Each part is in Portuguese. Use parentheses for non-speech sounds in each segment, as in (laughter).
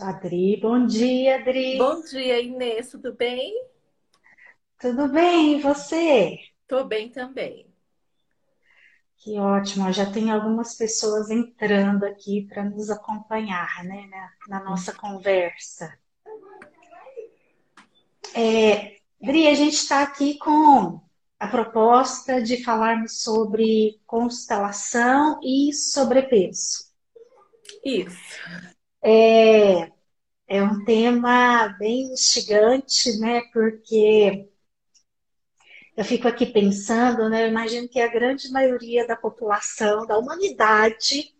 Adri, bom dia, Adri. Bom dia, Inês, tudo bem? Tudo bem, e você? Tô bem também. Que ótimo, já tem algumas pessoas entrando aqui para nos acompanhar, né, na, na nossa conversa. É, Adri, a gente está aqui com a proposta de falarmos sobre constelação e sobrepeso. Isso. É, é um tema bem instigante, né? Porque eu fico aqui pensando, né? Eu imagino que a grande maioria da população, da humanidade,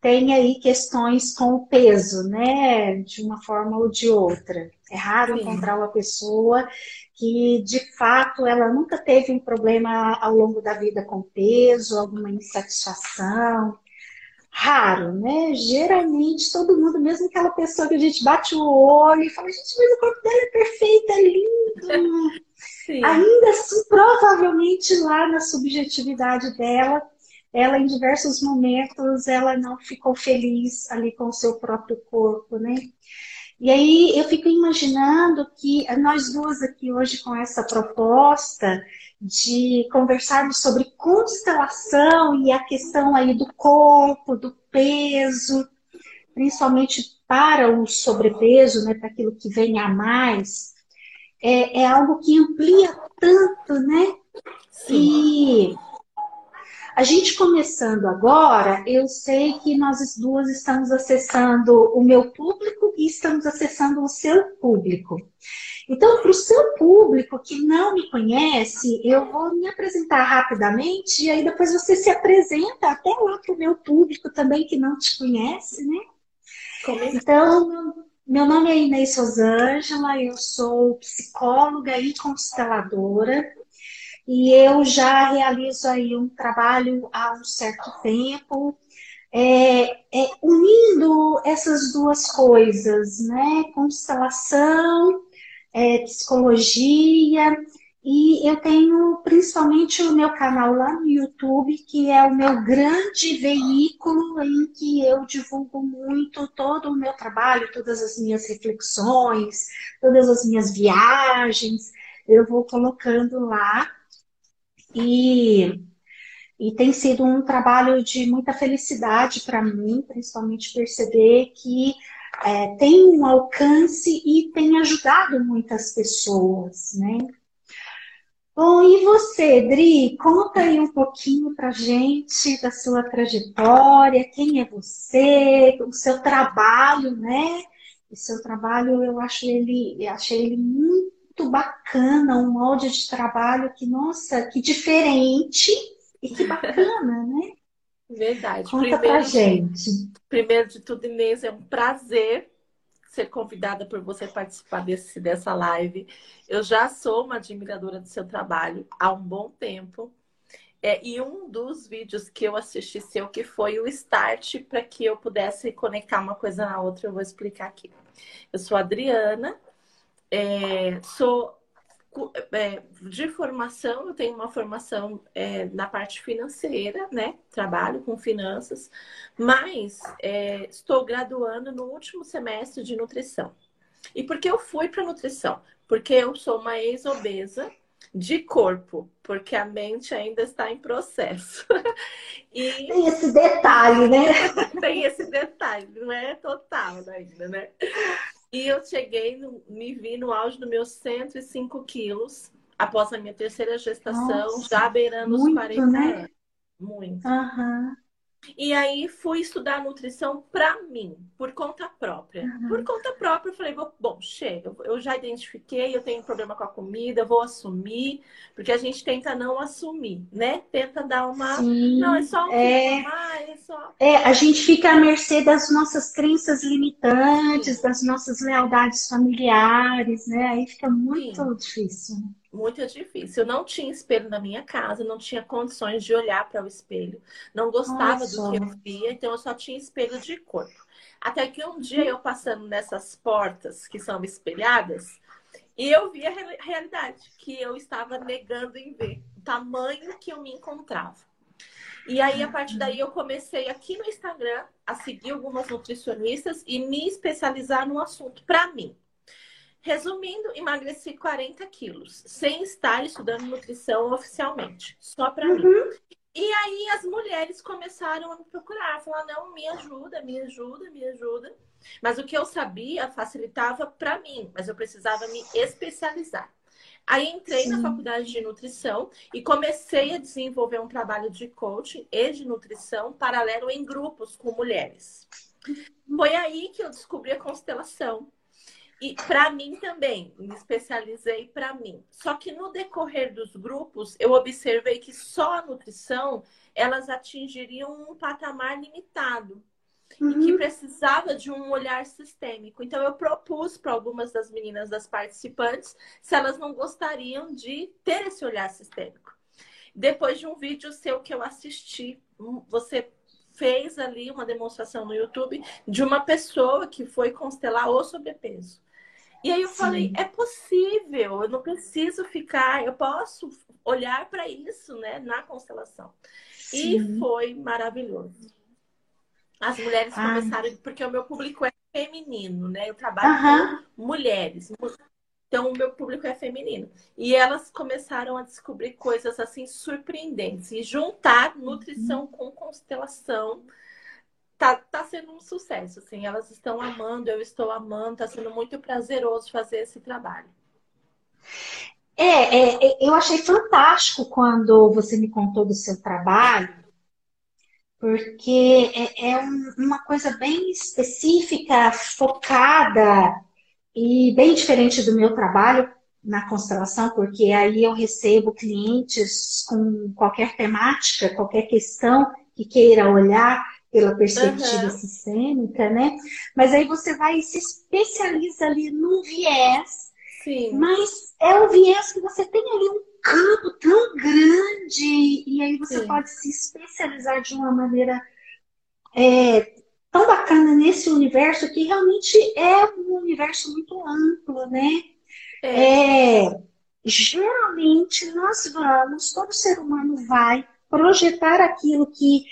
tem aí questões com o peso, né? De uma forma ou de outra. É raro Sim. encontrar uma pessoa que, de fato, ela nunca teve um problema ao longo da vida com peso, alguma insatisfação, raro, né? Geralmente todo mundo, mesmo aquela pessoa que a gente bate o olho e fala, gente, mas o corpo dela é perfeito, é lindo. Sim. Ainda assim, provavelmente lá na subjetividade dela, ela em diversos momentos ela não ficou feliz ali com o seu próprio corpo, né? E aí eu fico imaginando que nós duas aqui hoje com essa proposta, de conversarmos sobre constelação e a questão aí do corpo, do peso, principalmente para o sobrepeso, né, para aquilo que vem a mais, é, é algo que amplia tanto, né? Sim. E a gente começando agora, eu sei que nós duas estamos acessando o meu público e estamos acessando o seu público. Então, para o seu público que não me conhece, eu vou me apresentar rapidamente e aí depois você se apresenta até lá para o meu público também que não te conhece, né? Então, meu nome é Inês Rosângela, eu sou psicóloga e consteladora e eu já realizo aí um trabalho há um certo tempo, é, é, unindo essas duas coisas, né? Constelação é, psicologia, e eu tenho principalmente o meu canal lá no YouTube, que é o meu grande veículo em que eu divulgo muito todo o meu trabalho, todas as minhas reflexões, todas as minhas viagens, eu vou colocando lá. E, e tem sido um trabalho de muita felicidade para mim, principalmente perceber que é, tem um alcance e tem ajudado muitas pessoas, né? Bom, e você, Dri? Conta aí um pouquinho pra gente da sua trajetória, quem é você, o seu trabalho, né? O seu trabalho, eu acho ele, eu achei ele muito bacana, um molde de trabalho que, nossa, que diferente e que (laughs) bacana, né? Verdade. Conta primeiro, pra gente. Primeiro de tudo, Inês, é um prazer ser convidada por você participar desse, dessa live. Eu já sou uma admiradora do seu trabalho há um bom tempo. É, e um dos vídeos que eu assisti seu, que foi o start para que eu pudesse conectar uma coisa na outra, eu vou explicar aqui. Eu sou Adriana, é, sou de formação, eu tenho uma formação é, na parte financeira, né? Trabalho com finanças, mas é, estou graduando no último semestre de nutrição. E por que eu fui para nutrição? Porque eu sou uma ex-obesa de corpo, porque a mente ainda está em processo. (laughs) e... Tem esse detalhe, né? (laughs) Tem esse detalhe, não é total ainda, né? E eu cheguei, me vi no auge dos meus 105 quilos, após a minha terceira gestação, Nossa, já beirando muito, os 40 né? anos. Muito. Uhum. E aí fui estudar nutrição para mim, por conta própria. Uhum. Por conta própria, eu falei, bom, chega, eu já identifiquei, eu tenho problema com a comida, vou assumir, porque a gente tenta não assumir, né? Tenta dar uma. Sim, não, é só um é... Mais, é só. É, a gente fica à mercê das nossas crenças limitantes, Sim. das nossas lealdades familiares, né? Aí fica muito Sim. difícil muito difícil. Eu não tinha espelho na minha casa, não tinha condições de olhar para o espelho, não gostava Nossa. do que eu via, então eu só tinha espelho de corpo. Até que um dia eu passando nessas portas que são espelhadas, e eu vi a realidade, que eu estava negando em ver, o tamanho que eu me encontrava. E aí, a partir daí, eu comecei aqui no Instagram a seguir algumas nutricionistas e me especializar no assunto para mim. Resumindo, emagreci 40 quilos, sem estar estudando nutrição oficialmente, só para uhum. mim. E aí as mulheres começaram a me procurar, falar, não, me ajuda, me ajuda, me ajuda. Mas o que eu sabia facilitava para mim, mas eu precisava me especializar. Aí entrei Sim. na faculdade de nutrição e comecei a desenvolver um trabalho de coaching e de nutrição paralelo em grupos com mulheres. Foi aí que eu descobri a constelação. E para mim também, me especializei para mim. Só que no decorrer dos grupos, eu observei que só a nutrição elas atingiriam um patamar limitado uhum. e que uhum. precisava de um olhar sistêmico. Então eu propus para algumas das meninas das participantes se elas não gostariam de ter esse olhar sistêmico. Depois de um vídeo seu que eu assisti, você fez ali uma demonstração no YouTube de uma pessoa que foi constelar o sobrepeso. E aí eu Sim. falei, é possível, eu não preciso ficar, eu posso olhar para isso, né, na constelação. Sim. E foi maravilhoso. As mulheres Ai. começaram, porque o meu público é feminino, né? Eu trabalho com mulheres. Então, o meu público é feminino. E elas começaram a descobrir coisas assim surpreendentes. E juntar nutrição uhum. com constelação tá, tá sendo um sucesso, assim. Elas estão amando, eu estou amando, tá sendo muito prazeroso fazer esse trabalho. É, é, é, eu achei fantástico quando você me contou do seu trabalho, porque é, é um, uma coisa bem específica, focada e bem diferente do meu trabalho na constelação, porque aí eu recebo clientes com qualquer temática, qualquer questão que queira olhar pela perspectiva uhum. sistêmica, né? Mas aí você vai e se especializa ali num viés, Sim. mas é um viés que você tem ali um campo tão grande, e aí você Sim. pode se especializar de uma maneira é, tão bacana nesse universo que realmente é um universo muito amplo, né? É. é geralmente nós vamos, todo ser humano vai projetar aquilo que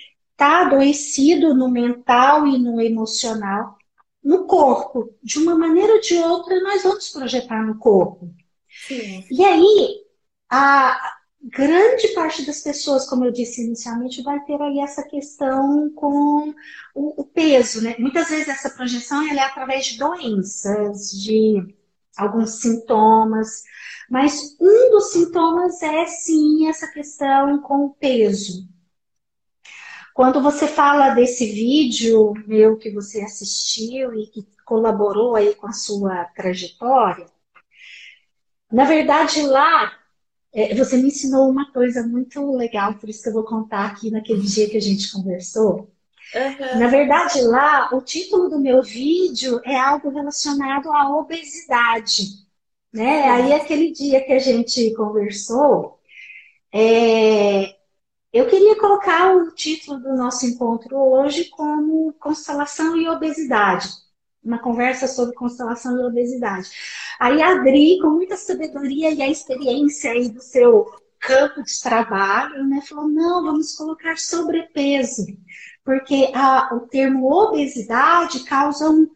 está adoecido no mental e no emocional, no corpo. De uma maneira ou de outra, nós vamos projetar no corpo. Sim. E aí, a grande parte das pessoas, como eu disse inicialmente, vai ter aí essa questão com o, o peso, né? Muitas vezes essa projeção é através de doenças, de alguns sintomas, mas um dos sintomas é sim essa questão com o peso. Quando você fala desse vídeo meu que você assistiu e que colaborou aí com a sua trajetória, na verdade lá é, você me ensinou uma coisa muito legal, por isso que eu vou contar aqui naquele dia que a gente conversou. Uhum. Na verdade, lá, o título do meu vídeo é algo relacionado à obesidade. Né? Uhum. Aí, aquele dia que a gente conversou, é, eu queria colocar o título do nosso encontro hoje como Constelação e Obesidade. Uma conversa sobre constelação e obesidade. Aí a Adri, com muita sabedoria e a experiência aí do seu campo de trabalho, né, falou: não, vamos colocar sobrepeso, porque a, o termo obesidade causa um,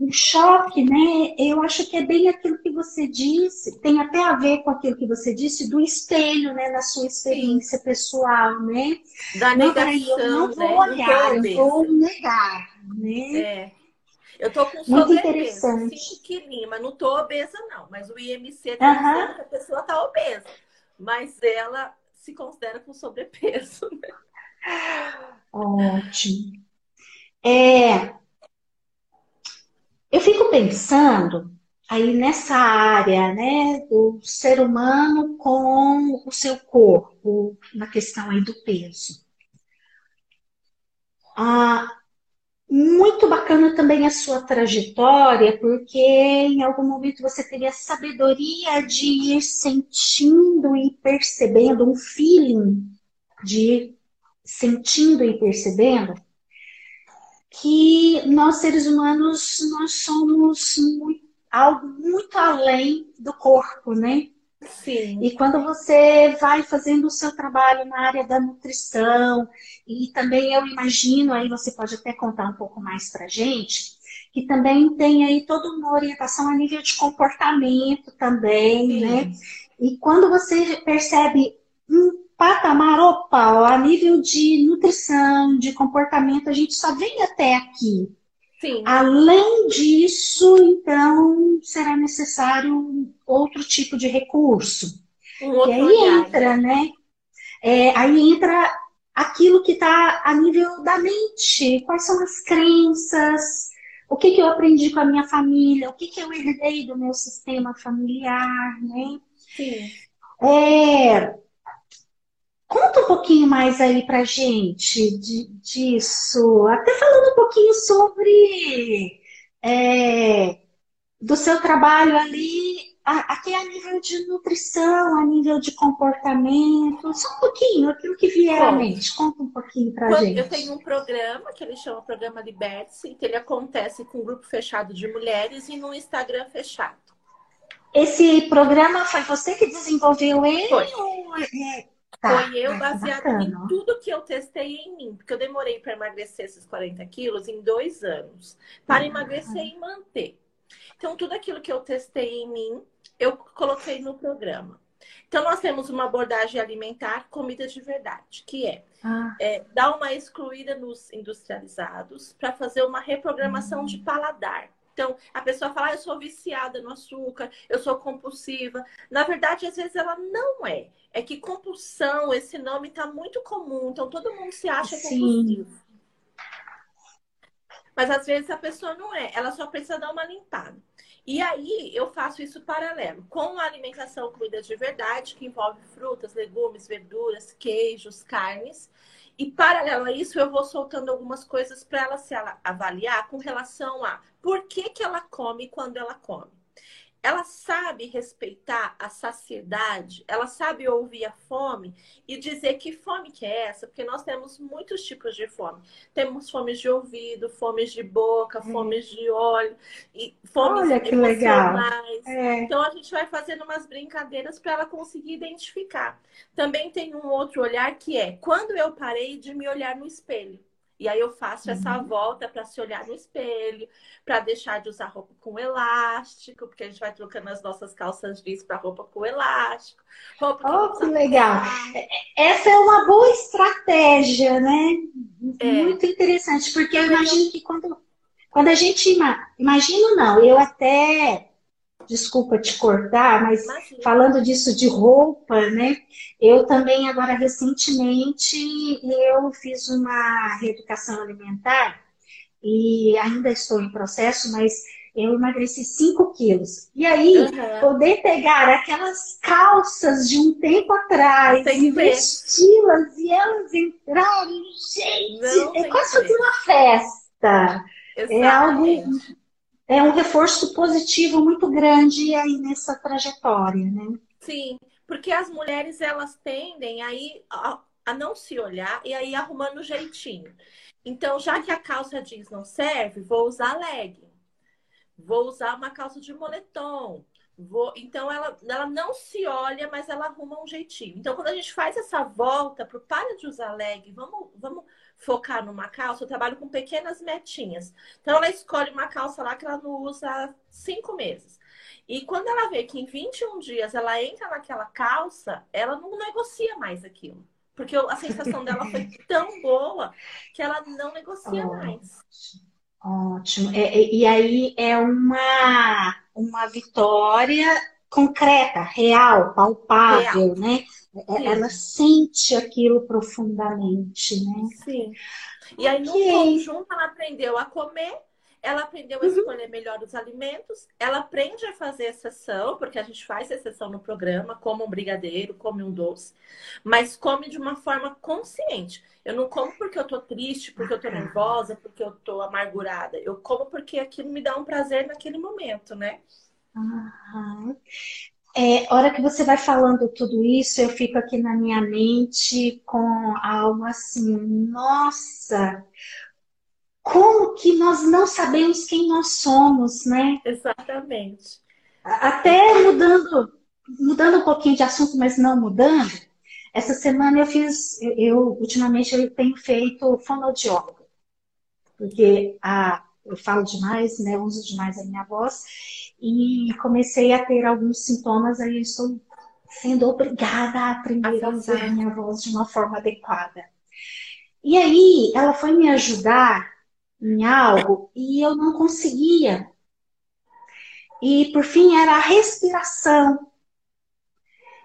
um choque, né? Eu acho que é bem aquilo que você disse, tem até a ver com aquilo que você disse do espelho, né? Na sua experiência Sim. pessoal, né? Da negação, não, eu não vou né? olhar, eu vou negar, né? É. Eu tô com Muito interessante. 5 quilinhos, mas não tô obesa, não. Mas o IMC tá dizendo que a pessoa tá obesa. Mas ela se considera com sobrepeso, né? Ótimo. É, pensando aí nessa área, né, do ser humano com o seu corpo, na questão aí do peso. Ah, muito bacana também a sua trajetória, porque em algum momento você teria sabedoria de ir sentindo e percebendo, um feeling de ir sentindo e percebendo que nós seres humanos nós somos muito, algo muito além do corpo, né? Sim. E quando você vai fazendo o seu trabalho na área da nutrição, e também eu imagino, aí você pode até contar um pouco mais para gente, que também tem aí toda uma orientação a nível de comportamento também, Sim. né? E quando você percebe um patamar, opa, a nível de nutrição, de comportamento, a gente só vem até aqui. Sim. Além disso, então, será necessário outro tipo de recurso. Um outro e aí olhar, entra, né? É, aí entra aquilo que está a nível da mente. Quais são as crenças? O que, que eu aprendi com a minha família? O que, que eu herdei do meu sistema familiar, né? Sim. É, Conta um pouquinho mais aí pra gente de, disso, até falando um pouquinho sobre é, do seu trabalho ali, aqui a nível de nutrição, a nível de comportamento, só um pouquinho, aquilo que vier à mente. Conta um pouquinho pra Quando gente. Eu tenho um programa que ele chama Programa Liberte-se, que ele acontece com um grupo fechado de mulheres e no Instagram fechado. Esse programa foi você que desenvolveu ele? Foi. Ou é, Tá, Foi eu baseado em tudo que eu testei em mim. Porque eu demorei para emagrecer esses 40 quilos em dois anos. Para emagrecer e manter. Então, tudo aquilo que eu testei em mim, eu coloquei no programa. Então, nós temos uma abordagem alimentar, comida de verdade, que é, ah. é dar uma excluída nos industrializados para fazer uma reprogramação de paladar. Então, a pessoa fala, ah, eu sou viciada no açúcar, eu sou compulsiva. Na verdade, às vezes ela não é. É que compulsão, esse nome está muito comum, então todo mundo se acha Sim. compulsivo. Mas às vezes a pessoa não é, ela só precisa dar uma limpada. E aí eu faço isso paralelo com a alimentação comida de verdade, que envolve frutas, legumes, verduras, queijos, carnes. E paralelo a isso, eu vou soltando algumas coisas para ela se avaliar com relação a por que, que ela come quando ela come ela sabe respeitar a saciedade, ela sabe ouvir a fome e dizer que fome que é essa, porque nós temos muitos tipos de fome. Temos fomes de ouvido, fomes de boca, é. fomes de olho e fomes Olha que emocionais. É. Então a gente vai fazendo umas brincadeiras para ela conseguir identificar. Também tem um outro olhar que é quando eu parei de me olhar no espelho. E aí eu faço essa uhum. volta para se olhar no espelho, para deixar de usar roupa com elástico, porque a gente vai trocando as nossas calças jeans para roupa com elástico. Roupa que oh, que legal! É, Essa é uma boa estratégia, né? É. Muito interessante, porque eu imagino que quando, quando a gente imagino não, eu até desculpa te cortar, mas Imagina. falando disso de roupa, né? Eu também agora recentemente eu fiz uma reeducação alimentar e ainda estou em processo, mas eu emagreci 5 quilos. E aí, uhum. poder pegar aquelas calças de um tempo atrás e vesti-las e elas entrarem, gente, Não é quase fazer uma festa. Exatamente. É algo é um reforço positivo muito grande aí nessa trajetória, né? Sim, porque as mulheres elas tendem aí a, a não se olhar e aí arrumando jeitinho. Então, já que a calça jeans não serve, vou usar legging. Vou usar uma calça de moletom. Vou... Então, ela, ela não se olha, mas ela arruma um jeitinho. Então, quando a gente faz essa volta para para de usar leg, vamos, vamos focar numa calça, eu trabalho com pequenas metinhas. Então, ela escolhe uma calça lá que ela não usa há cinco meses. E quando ela vê que em 21 dias ela entra naquela calça, ela não negocia mais aquilo. Porque a sensação dela foi (laughs) tão boa que ela não negocia oh, mais. Ótimo. É, é, e aí é uma, uma vitória concreta, real, palpável, real. né? Sim. Ela sente aquilo profundamente, né? Sim. E aí, no conjunto, ela aprendeu a comer, ela aprendeu a uhum. escolher melhor os alimentos, ela aprende a fazer exceção, porque a gente faz exceção no programa, come um brigadeiro, come um doce, mas come de uma forma consciente. Eu não como porque eu tô triste, porque eu tô nervosa, porque eu tô amargurada. Eu como porque aquilo me dá um prazer naquele momento, né? Uhum. É, hora que você vai falando tudo isso, eu fico aqui na minha mente com algo assim, nossa, como que nós não sabemos quem nós somos, né? Exatamente. Até mudando, mudando um pouquinho de assunto, mas não mudando, essa semana eu fiz, eu ultimamente eu tenho feito fonoaudióloga, porque a, eu falo demais, né, uso demais a minha voz, e comecei a ter alguns sintomas, aí estou sendo obrigada a aprender a usar a minha voz de uma forma adequada. E aí ela foi me ajudar em algo e eu não conseguia. E por fim era a respiração.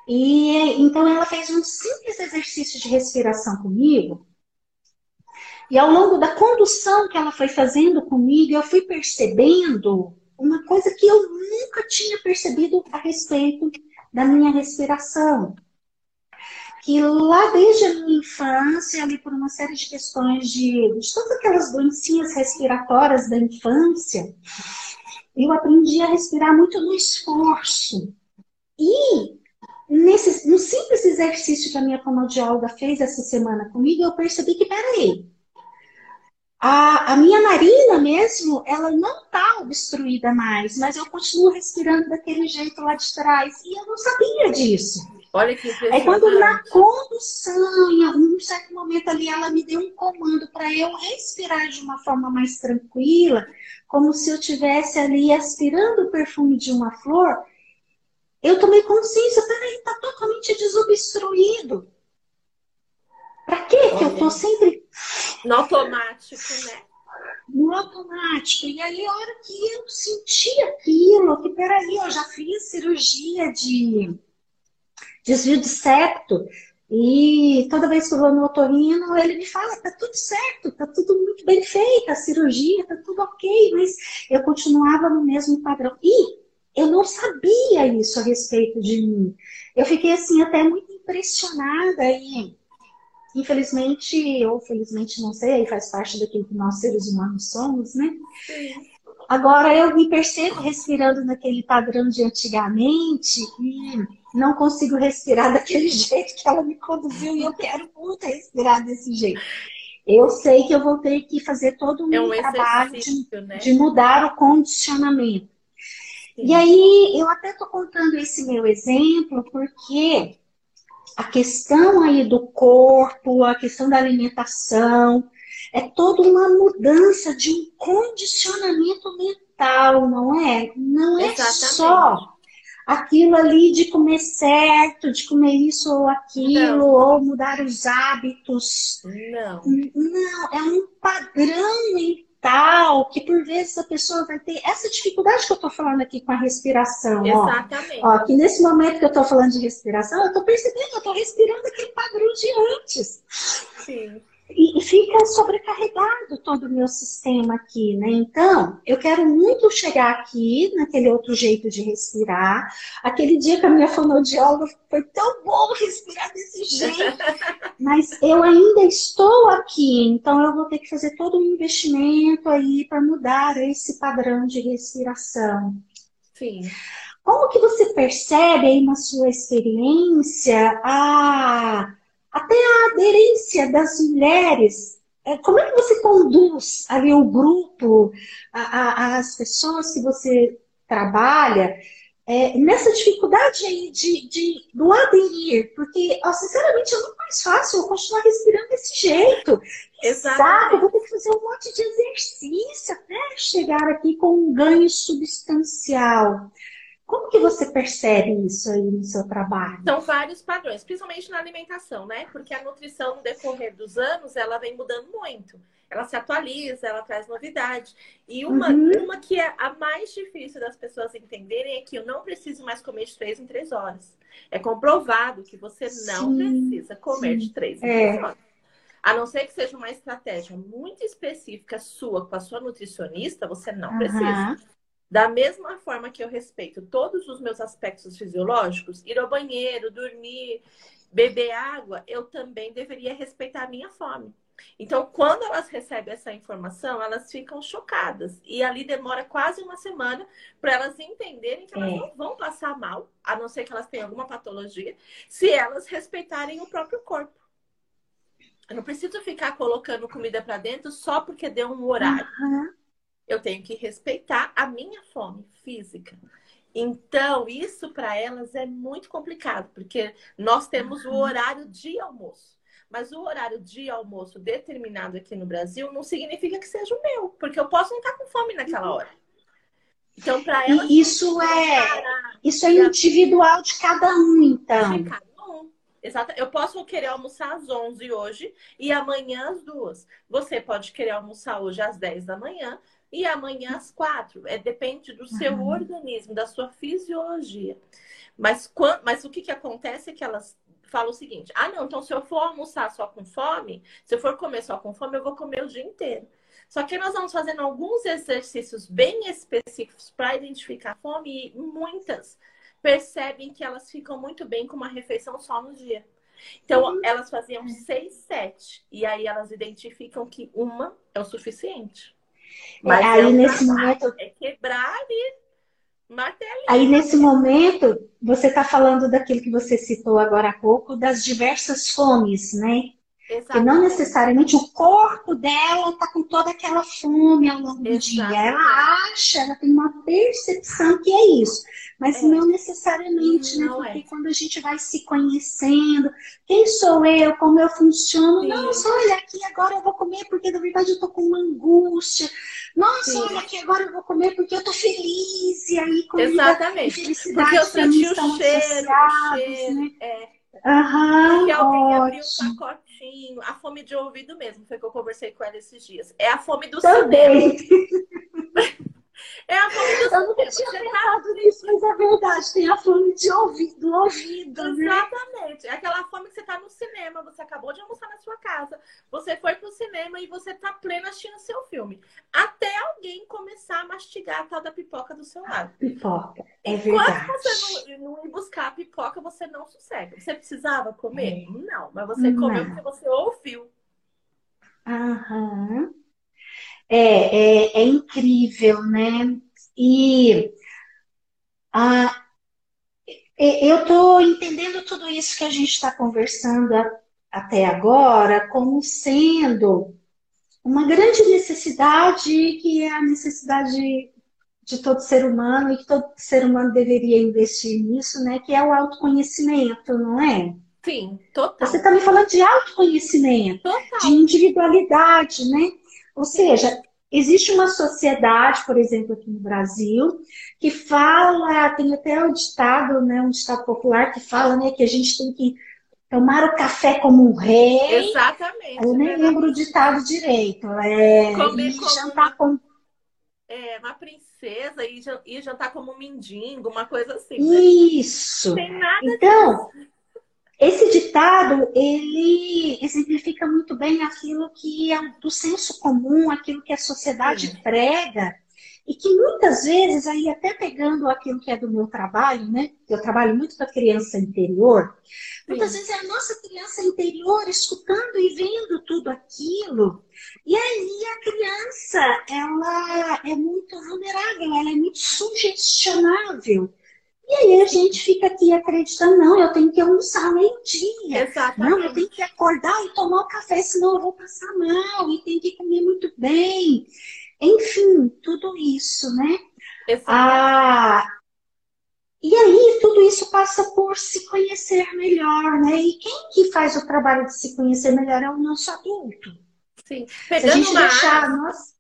E então ela fez um simples exercício de respiração comigo. E ao longo da condução que ela foi fazendo comigo, eu fui percebendo uma coisa que eu nunca tinha percebido a respeito da minha respiração. Que lá desde a minha infância, ali por uma série de questões de, de todas aquelas doencinhas respiratórias da infância, eu aprendi a respirar muito no esforço. E nesse, no simples exercício que a minha fonoaudióloga fez essa semana comigo, eu percebi que, peraí, a, a minha narina mesmo, ela não está obstruída mais, mas eu continuo respirando daquele jeito lá de trás. E eu não sabia disso. Olha que Aí quando na condução, em algum certo momento ali, ela me deu um comando para eu respirar de uma forma mais tranquila, como se eu tivesse ali aspirando o perfume de uma flor, eu tomei consciência, peraí, está totalmente desobstruído. Para que que eu tô sempre no automático, né? No automático. E aí, a hora que eu senti aquilo, que peraí, eu já fiz cirurgia de desvio de septo. E toda vez que eu vou no otorino, ele me fala, tá tudo certo, tá tudo muito bem feito, a cirurgia, tá tudo ok, mas eu continuava no mesmo padrão. E eu não sabia isso a respeito de mim. Eu fiquei assim até muito impressionada e infelizmente, ou felizmente, não sei, aí faz parte daquilo que nós seres humanos somos, né? Agora eu me percebo respirando naquele padrão de antigamente e não consigo respirar (laughs) daquele jeito que ela me conduziu e eu quero muito respirar desse jeito. Eu sei que eu vou ter que fazer todo o meu é um trabalho de, né? de, mudar o condicionamento. Sim. E aí eu até estou contando esse meu exemplo porque a questão aí do corpo, a questão da alimentação, é toda uma mudança de um condicionamento mental, não é? Não é Exatamente. só aquilo ali de comer certo, de comer isso ou aquilo, não. ou mudar os hábitos. Não. Não, é um padrão que por vezes a pessoa vai ter essa dificuldade que eu estou falando aqui com a respiração. Exatamente. Ó, ó, que nesse momento que eu estou falando de respiração, eu estou percebendo, eu estou respirando aquele padrão de antes. Sim. E, fica sobrecarregado todo o meu sistema aqui, né? Então, eu quero muito chegar aqui naquele outro jeito de respirar. Aquele dia que a minha fonoaudióloga foi tão bom respirar desse jeito. (laughs) Mas eu ainda estou aqui, então eu vou ter que fazer todo um investimento aí para mudar esse padrão de respiração. Sim. Como que você percebe aí na sua experiência a até a aderência das mulheres. É, como é que você conduz ali o grupo, a, a, as pessoas que você trabalha, é, nessa dificuldade aí de, de, do aderir? Porque, ó, sinceramente, é muito mais fácil eu continuar respirando desse jeito. Exato. Vou ter que fazer um monte de exercício até chegar aqui com um ganho substancial. Como que você percebe isso aí no seu trabalho? São vários padrões, principalmente na alimentação, né? Porque a nutrição, no decorrer dos anos, ela vem mudando muito. Ela se atualiza, ela traz novidade. E uma, uhum. uma que é a mais difícil das pessoas entenderem é que eu não preciso mais comer de três em três horas. É comprovado que você não sim, precisa comer sim. de três em é. três horas. A não ser que seja uma estratégia muito específica sua com a sua nutricionista, você não uhum. precisa. Da mesma forma que eu respeito todos os meus aspectos fisiológicos, ir ao banheiro, dormir, beber água, eu também deveria respeitar a minha fome. Então, quando elas recebem essa informação, elas ficam chocadas. E ali demora quase uma semana para elas entenderem que elas é. não vão passar mal, a não ser que elas tenham alguma patologia, se elas respeitarem o próprio corpo. Eu não preciso ficar colocando comida para dentro só porque deu um horário. Uhum eu tenho que respeitar a minha fome física. Então, isso para elas é muito complicado, porque nós temos o horário de almoço. Mas o horário de almoço determinado aqui no Brasil não significa que seja o meu, porque eu posso não estar com fome naquela hora. Então, para elas. isso é, isso é individual de cada um, então. De cada um. Exato. Eu posso querer almoçar às 11 hoje e amanhã às duas. Você pode querer almoçar hoje às 10 da manhã e amanhã às quatro. É, depende do seu uhum. organismo, da sua fisiologia. Mas, quando, mas o que, que acontece é que elas falam o seguinte: ah, não, então se eu for almoçar só com fome, se eu for comer só com fome, eu vou comer o dia inteiro. Só que nós vamos fazendo alguns exercícios bem específicos para identificar a fome e muitas percebem que elas ficam muito bem com uma refeição só no dia. Então, uhum. elas faziam seis, sete. E aí elas identificam que uma é o suficiente. Mas é, aí é nesse momento. É quebrar ali. Aí nesse momento, você está falando daquilo que você citou agora há pouco, das diversas fomes, né? Exatamente. Que não necessariamente o corpo dela está com toda aquela fome ao longo do Exatamente. dia. Ela acha, ela tem uma percepção que é isso. Mas é. não necessariamente, né? não né? Porque é. quando a gente vai se conhecendo, quem sou eu, como eu funciono, Sim. nossa, olha aqui, agora eu vou comer porque na verdade eu tô com uma angústia. Nossa, Sim. olha aqui, agora eu vou comer porque eu tô feliz. E aí, comida Exatamente. felicidade porque eu senti o cheiro, o cheiro. Né? É. Aham, Porque alguém ótimo. abriu um pacotinho. A fome de ouvido mesmo, foi que eu conversei com ela esses dias. É a fome do Também. cinema. (laughs) É a fome do Eu nunca tinha pensado nisso, mas é verdade. Tem a fome de ouvido, do ouvido, né? Exatamente. Né? É aquela fome que você tá no cinema, você acabou de almoçar na sua casa, você foi pro cinema e você tá plena assistindo seu filme. Até alguém começar a mastigar a tal da pipoca do seu lado. Pipoca, é verdade. Enquanto você não, não ir buscar a pipoca, você não sossega. Você precisava comer? É. Não, mas você não. comeu porque você ouviu. Aham. É, é, é incrível, né? E ah, eu estou entendendo tudo isso que a gente está conversando a, até agora como sendo uma grande necessidade que é a necessidade de todo ser humano e que todo ser humano deveria investir nisso, né? Que é o autoconhecimento, não é? Sim, total. Você está me falando de autoconhecimento, total. de individualidade, né? Ou seja, existe uma sociedade, por exemplo, aqui no Brasil, que fala, tem até o ditado, né, um ditado popular que fala, né, que a gente tem que tomar o café como um rei. Exatamente. Eu nem lembro o ditado direito. É, Comer e jantar como... É, uma princesa e jantar como um mendigo, uma coisa assim. Né? Isso. Tem nada então, disso. Esse ditado, ele exemplifica muito bem aquilo que é do senso comum, aquilo que a sociedade Sim. prega, e que muitas vezes, aí até pegando aquilo que é do meu trabalho, né? Eu trabalho muito com a criança interior. Sim. Muitas vezes é a nossa criança interior escutando e vendo tudo aquilo. E aí a criança, ela é muito vulnerável, ela é muito sugestionável. E aí a gente fica aqui acreditando, não, eu tenho que almoçar meio-dia. Não, eu tenho que acordar e tomar o café, senão eu vou passar mal, e tenho que comer muito bem. Enfim, tudo isso, né? Ah, e aí tudo isso passa por se conhecer melhor, né? E quem que faz o trabalho de se conhecer melhor é o nosso adulto. Sim. Pegando Se a gente deixar... Nós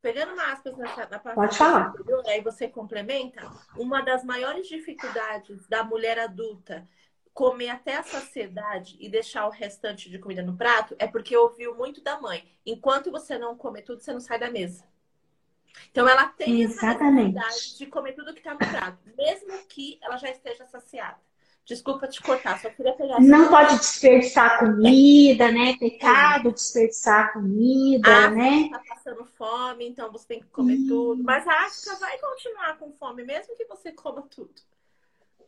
Pegando uma aspas nessa, na parte Pode falar. Anterior, aí você complementa, uma das maiores dificuldades da mulher adulta comer até a saciedade e deixar o restante de comida no prato é porque ouviu muito da mãe. Enquanto você não comer tudo, você não sai da mesa. Então ela tem Exatamente. essa necessidade de comer tudo que está no prato, mesmo que ela já esteja saciada. Desculpa te cortar, só queria pegar. Não pode desperdiçar comida, né? Pecado desperdiçar comida, a né? Tá passando fome, então você tem que comer hum. tudo. Mas a África vai continuar com fome, mesmo que você coma tudo.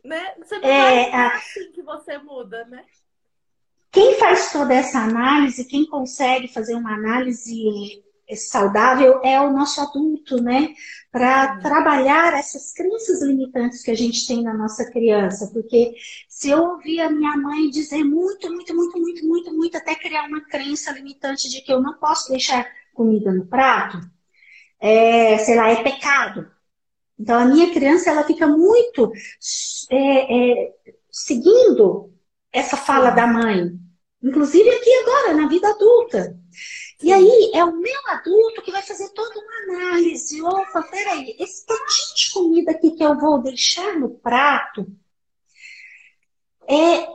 Né? Você não é, vai a... assim que você muda, né? Quem faz toda essa análise, quem consegue fazer uma análise saudável é o nosso adulto, né? Para trabalhar essas crenças limitantes que a gente tem na nossa criança. Porque se eu ouvir a minha mãe dizer muito, muito, muito, muito, muito, muito, até criar uma crença limitante de que eu não posso deixar comida no prato, é, sei lá, é pecado. Então, a minha criança, ela fica muito é, é, seguindo essa fala da mãe. Inclusive aqui agora, na vida adulta. E aí é o meu adulto que vai fazer toda uma análise. Opa, peraí, esse tantinho de comida aqui que eu vou deixar no prato é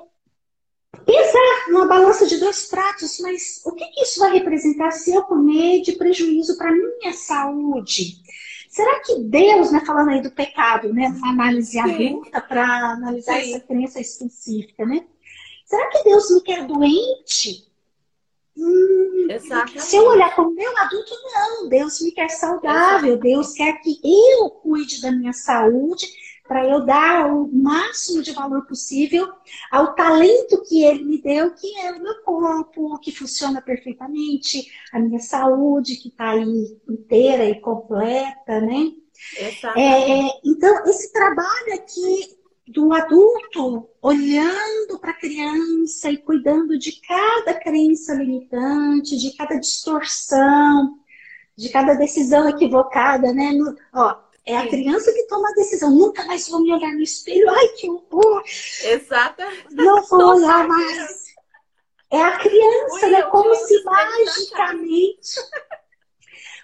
pesar numa balança de dois pratos, mas o que, que isso vai representar se eu comer de prejuízo para minha saúde? Será que Deus, né, falando aí do pecado, né, uma análise adulta para analisar Sim. essa crença específica, né? Será que Deus me quer doente? Hum, se eu olhar como meu adulto, não. Deus me quer saudável. Deus quer que eu cuide da minha saúde para eu dar o máximo de valor possível ao talento que ele me deu, que é o meu corpo, que funciona perfeitamente, a minha saúde, que está aí inteira e completa, né? É, então, esse trabalho aqui do adulto olhando para a criança e cuidando de cada crença limitante, de cada distorção, de cada decisão equivocada, né? No, ó, é a criança que toma a decisão. Nunca mais vou me olhar no espelho. Ai, que horror! Exatamente. Não vou olhar mais. É a criança, né? Como se magicamente.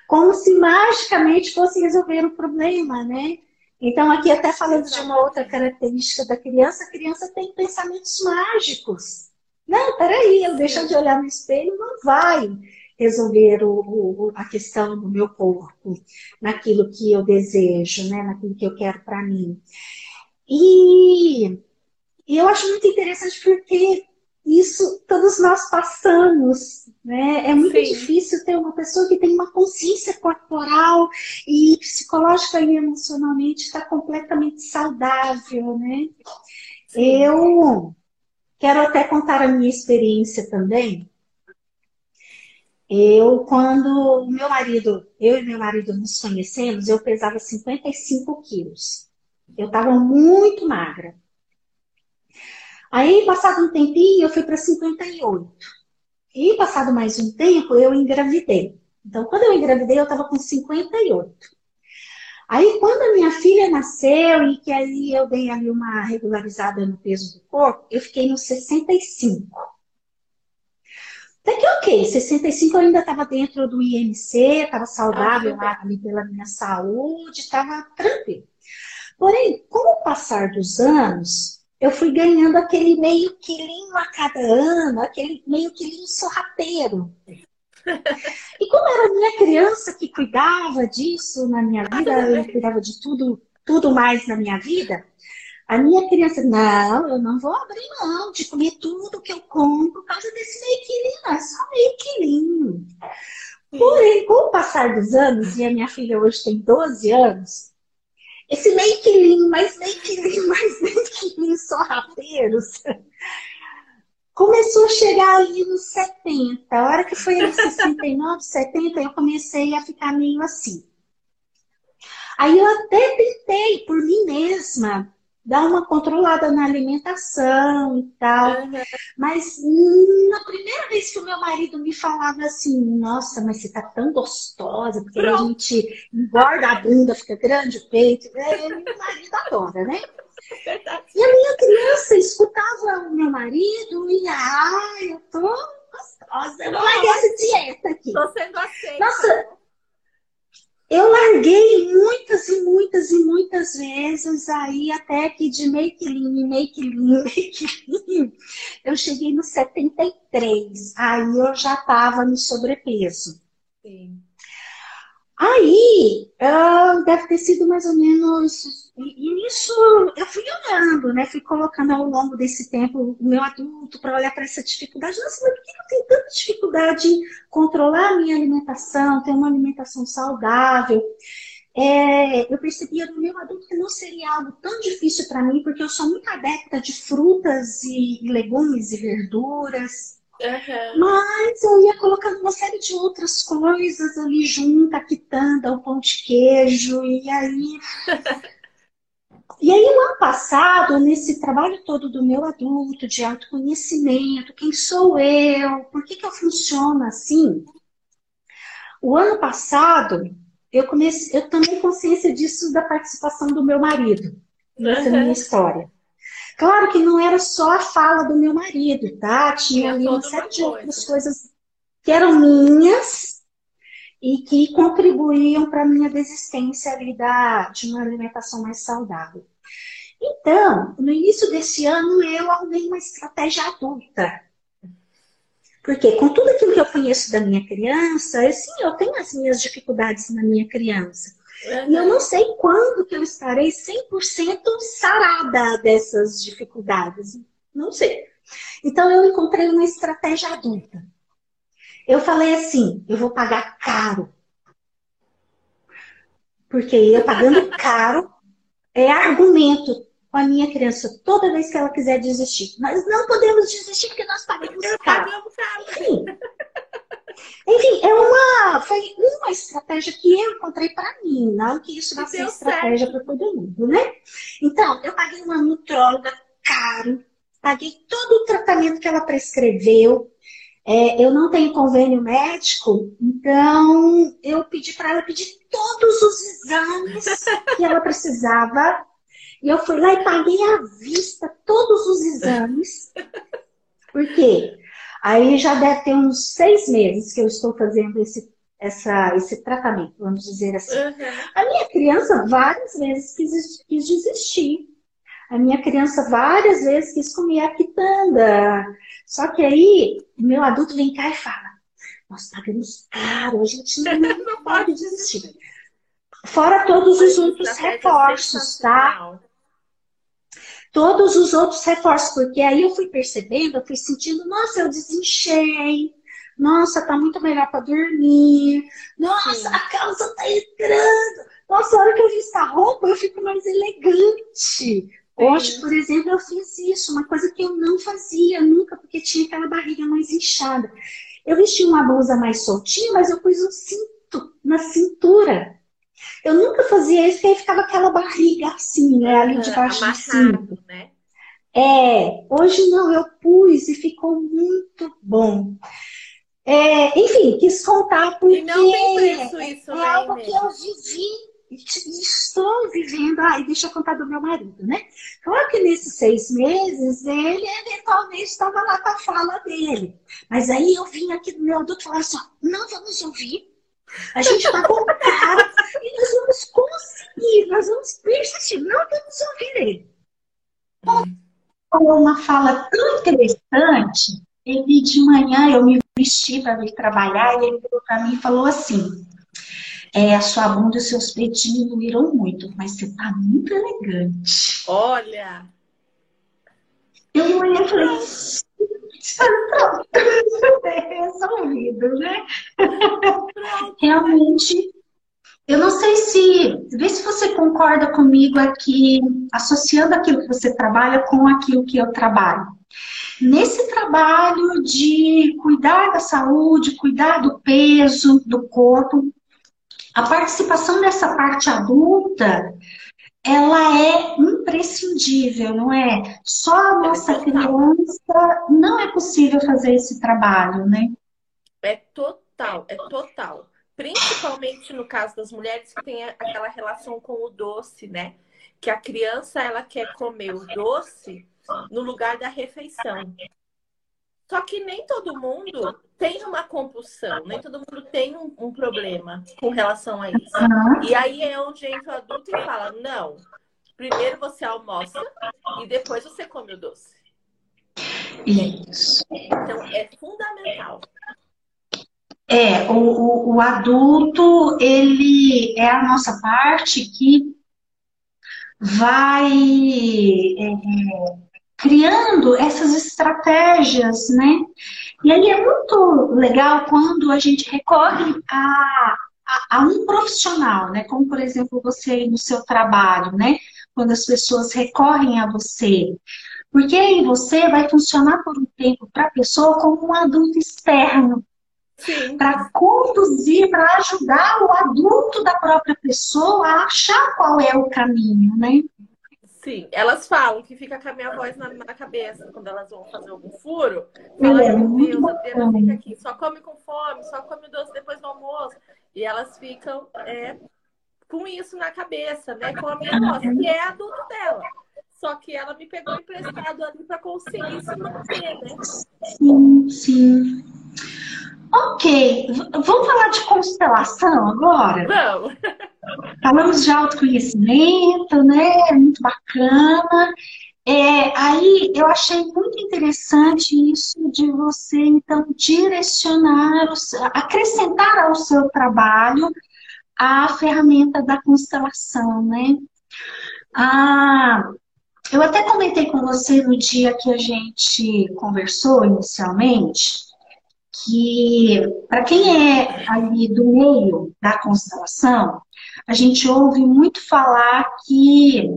Como se magicamente fosse resolver o problema, né? Então, aqui até falando de uma outra característica da criança, a criança tem pensamentos mágicos. Não, peraí, eu deixar de olhar no espelho não vai resolver o, o, a questão do meu corpo, naquilo que eu desejo, né? naquilo que eu quero para mim. E, e eu acho muito interessante porque isso todos nós passamos, né? É muito Sim. difícil ter uma pessoa que tem uma consciência corporal e psicológica e emocionalmente está completamente saudável, né? Sim. Eu quero até contar a minha experiência também. Eu, quando meu marido, eu e meu marido nos conhecemos, eu pesava 55 quilos. Eu estava muito magra. Aí, passado um tempinho, eu fui para 58. E, passado mais um tempo, eu engravidei. Então, quando eu engravidei, eu estava com 58. Aí, quando a minha filha nasceu e que aí eu dei ali uma regularizada no peso do corpo, eu fiquei nos 65. Até que ok, 65 eu ainda estava dentro do IMC, estava saudável ah, ali pela minha saúde, estava tranquilo. Porém, com o passar dos anos, eu fui ganhando aquele meio quilinho a cada ano, aquele meio quilinho sorrateiro. E como era minha criança que cuidava disso na minha vida, eu cuidava de tudo, tudo mais na minha vida, a minha criança, não, eu não vou abrir mão de comer tudo que eu como por causa desse meio quilinho, é só meio quilinho. Porém, com o passar dos anos, e a minha filha hoje tem 12 anos, esse quilinho, (laughs) mais meio quilinho só rapeiros. Começou a chegar ali nos 70. A hora que foi nos 69, 70, eu comecei a ficar meio assim. Aí eu até tentei por mim mesma dar uma controlada na alimentação e tal. Uhum. Mas na primeira vez que o meu marido me falava assim, nossa, mas você tá tão gostosa, porque Pronto. a gente engorda a bunda, fica grande o peito. É, meu marido adora, né? Verdade. E a minha criança escutava o meu marido e, ai, eu tô gostosa, eu vou largar essa dieta aqui. Tô sendo aceita. Nossa, eu larguei muitas e muitas e muitas vezes, aí até que de meio quilinho, meio quilinho, (laughs) meio quilinho, eu cheguei no 73. Aí eu já estava no sobrepeso. Sim. Aí, uh, deve ter sido mais ou menos. E isso eu fui olhando, né? Fui colocando ao longo desse tempo o meu adulto para olhar para essa dificuldade. Nossa, mas por que eu tenho tanta dificuldade em controlar a minha alimentação, ter uma alimentação saudável? É, eu percebia no meu adulto que não seria algo tão difícil para mim, porque eu sou muito adepta de frutas e legumes e verduras. Uhum. Mas eu ia colocando uma série de outras coisas ali junto, a quitanda, o pão de queijo, e aí. (laughs) e aí, o ano passado, nesse trabalho todo do meu adulto, de autoconhecimento, quem sou eu, por que, que eu funciono assim? O ano passado, eu comecei, eu tomei consciência disso da participação do meu marido nessa uhum. minha história. Claro que não era só a fala do meu marido, tá? Tinha ali uma série de outras coisas que eram minhas e que contribuíam para a minha desistência ali da, de uma alimentação mais saudável. Então, no início desse ano, eu arrumei uma estratégia adulta. Porque com tudo aquilo que eu conheço da minha criança, eu, sim, eu tenho as minhas dificuldades na minha criança. E eu não sei quando que eu estarei 100% sarada dessas dificuldades. Não sei. Então eu encontrei uma estratégia adulta. Eu falei assim, eu vou pagar caro. Porque eu pagando caro é argumento com a minha criança toda vez que ela quiser desistir. Nós não podemos desistir porque nós pagamos caro. Enfim, enfim, é uma, foi uma estratégia que eu encontrei para mim, não que isso vai ser estratégia para todo mundo, né? Então, eu paguei uma nutróloga caro, paguei todo o tratamento que ela prescreveu. É, eu não tenho convênio médico, então eu pedi para ela pedir todos os exames (laughs) que ela precisava e eu fui lá e paguei à vista todos os exames. Por quê? Aí já deve ter uns seis meses que eu estou fazendo esse, essa, esse tratamento, vamos dizer assim. Uhum. A minha criança várias vezes quis, quis desistir. A minha criança várias vezes quis comer a quitanda. Só que aí, meu adulto vem cá e fala: Nós pagamos caro, a gente não (laughs) pode desistir. Fora todos os outros reforços, tá? Todos os outros reforços, porque aí eu fui percebendo, eu fui sentindo, nossa, eu desinchei, nossa, tá muito melhor para dormir, nossa, Sim. a calça tá entrando, nossa, a hora que eu visto a roupa, eu fico mais elegante. Hoje, por exemplo, eu fiz isso, uma coisa que eu não fazia nunca, porque tinha aquela barriga mais inchada. Eu vesti uma blusa mais soltinha, mas eu pus um cinto na cintura. Eu nunca fazia isso, porque aí ficava aquela barriga assim, né? Ali debaixo do cinto. Né? É, hoje não, eu pus e ficou muito bom. É, enfim, quis contar porque. E não tem preço isso, é, é algo que eu vivi estou vivendo. Ah, e deixa eu contar do meu marido, né? Claro que nesses seis meses, ele eventualmente estava lá com a fala dele. Mas aí eu vim aqui do meu adulto e falava assim: não vamos ouvir a gente está com cara e nós vamos conseguir, nós vamos persistir, não vamos ouvir ele. Falou uma fala tão interessante, ele de manhã eu me vesti para vir trabalhar e ele virou para mim e falou assim: é, a sua bunda e os seus peitos diminuíram muito, mas você está muito elegante. Olha! Eu olhei e falei, resolvido, (laughs) né? Realmente, eu não sei se. Vê se você concorda comigo aqui, associando aquilo que você trabalha com aquilo que eu trabalho. Nesse trabalho de cuidar da saúde, cuidar do peso, do corpo, a participação dessa parte adulta ela é imprescindível, não é? Só a nossa é criança não é possível fazer esse trabalho, né? É total, é total. Principalmente no caso das mulheres que têm aquela relação com o doce, né? Que a criança ela quer comer o doce no lugar da refeição. Só que nem todo mundo tem uma compulsão, nem todo mundo tem um, um problema com relação a isso. Uhum. E aí é onde entra o adulto e fala: não, primeiro você almoça e depois você come o doce. Isso. Então é fundamental. É, o, o, o adulto, ele é a nossa parte que vai é, é criando essas estratégias, né? E aí é muito legal quando a gente recorre a, a, a um profissional, né? Como, por exemplo, você no seu trabalho, né? Quando as pessoas recorrem a você. Porque aí você vai funcionar por um tempo para a pessoa como um adulto externo. Para conduzir, para ajudar o adulto da própria pessoa a achar qual é o caminho, né? Sim, elas falam que fica com a minha voz na, na cabeça quando elas vão fazer algum furo. Fala, é, meu Deus, a Adriana fica aqui, só come com fome, só come doce depois do almoço. E elas ficam é, com isso na cabeça, né? Com a minha voz, que é adulto dela. Só que ela me pegou emprestado ali para conseguir se manter, né? Sim, sim. Ok, vamos falar de constelação agora? Vamos! (laughs) Falamos de autoconhecimento, né? Muito bacana. É, aí eu achei muito interessante isso de você, então, direcionar, acrescentar ao seu trabalho a ferramenta da constelação, né? Ah, eu até comentei com você no dia que a gente conversou inicialmente, que para quem é ali do meio da constelação, a gente ouve muito falar que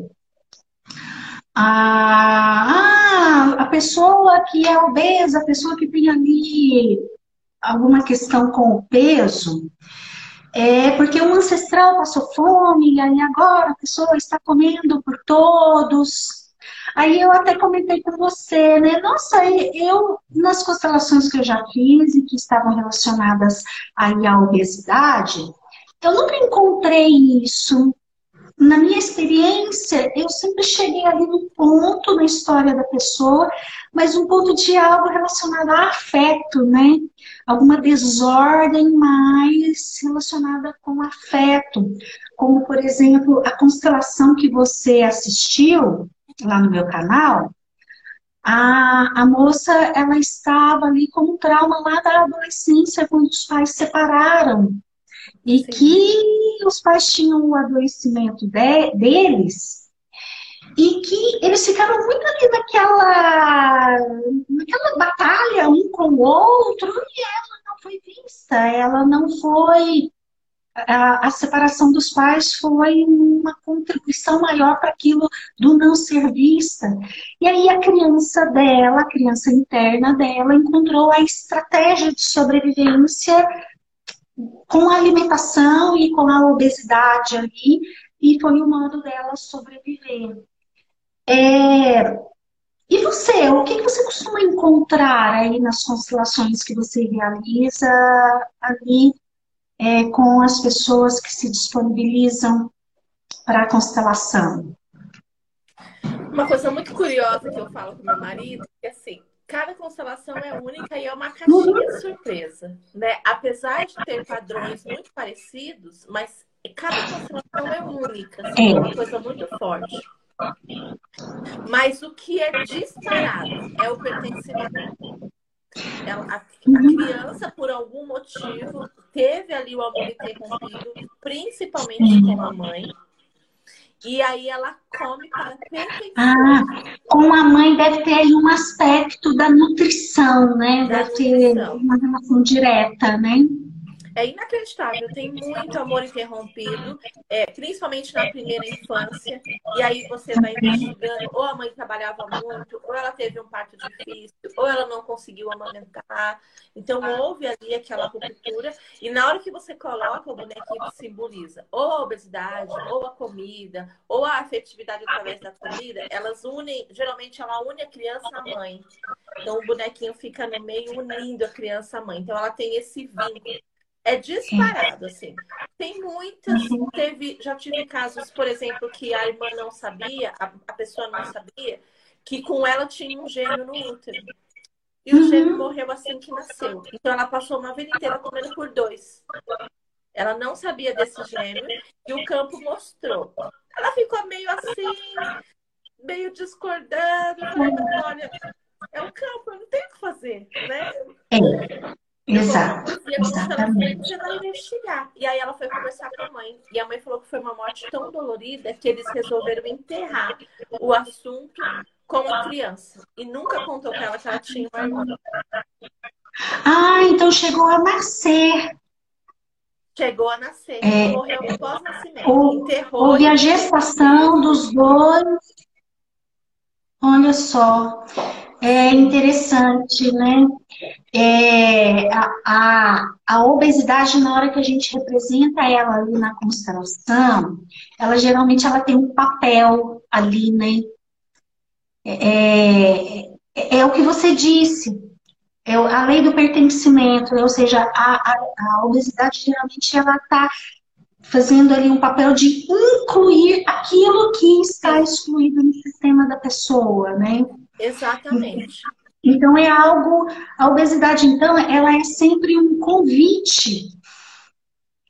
a, a pessoa que é obesa, a pessoa que tem ali alguma questão com o peso, é porque um ancestral passou fome, e agora a pessoa está comendo por todos. Aí eu até comentei com você, né? Nossa, eu, nas constelações que eu já fiz e que estavam relacionadas aí à obesidade, eu nunca encontrei isso na minha experiência, eu sempre cheguei ali no ponto na história da pessoa, mas um ponto de algo relacionado a afeto, né? Alguma desordem mais relacionada com afeto. Como, por exemplo, a constelação que você assistiu lá no meu canal, a, a moça, ela estava ali com um trauma lá da adolescência, quando os pais se separaram. E Sim. que os pais tinham o adoecimento de, deles e que eles ficaram muito ali naquela, naquela batalha um com o outro e ela não foi vista, ela não foi. A, a separação dos pais foi uma contribuição maior para aquilo do não ser vista. E aí a criança dela, a criança interna dela, encontrou a estratégia de sobrevivência com a alimentação e com a obesidade ali, e foi o modo dela sobreviver. É... E você, o que você costuma encontrar aí nas constelações que você realiza ali é, com as pessoas que se disponibilizam para a constelação? Uma coisa muito curiosa que eu falo com meu marido é assim, cada constelação é única e é uma caixinha de surpresa, né? Apesar de ter padrões muito parecidos, mas cada constelação é única, assim, é uma coisa muito forte. Mas o que é disparado é o pertencimento. Ela, a, a, criança, por algum motivo, teve ali o amor interrompido, principalmente com a mãe. E aí ela come para. Ah, com a mãe deve ter aí um aspecto da nutrição, né? Da deve nutrição. ter uma relação direta, né? É inacreditável. Tem muito amor interrompido, é, principalmente na primeira infância. E aí você vai investigando, ou a mãe trabalhava muito, ou ela teve um parto difícil, ou ela não conseguiu amamentar. Então houve ali aquela ruptura. E na hora que você coloca o bonequinho que simboliza ou a obesidade, ou a comida, ou a afetividade através da comida, elas unem, geralmente ela une a criança à mãe. Então o bonequinho fica no meio unindo a criança à mãe. Então ela tem esse vínculo. É disparado, assim. Tem muitas, teve, já tive casos, por exemplo, que a irmã não sabia, a, a pessoa não sabia, que com ela tinha um gêmeo no útero. E o gêmeo morreu assim que nasceu. Então ela passou uma vida inteira comendo por dois. Ela não sabia desse gêmeo e o campo mostrou. Ela ficou meio assim, meio discordando. Falando, olha, é o campo, eu não tenho o que fazer, né? É. Exato. E exatamente. Você vai investigar. E aí ela foi conversar com a mãe. E a mãe falou que foi uma morte tão dolorida que eles resolveram enterrar o assunto com a criança. E nunca contou para ela que ela tinha uma irmã. Ah, então chegou a nascer. Chegou a nascer. É, morreu pós-nascimento. Houve a gestação dos dois. Olha só. É interessante, né? É, a, a, a, obesidade, na hora que a gente representa ela ali na constelação, ela geralmente ela tem um papel ali, né? É, é, é o que você disse. é a lei do pertencimento, ou seja, a, a obesidade geralmente ela está fazendo ali um papel de incluir aquilo que está excluído no sistema da pessoa, né? Exatamente. Então é algo, a obesidade então ela é sempre um convite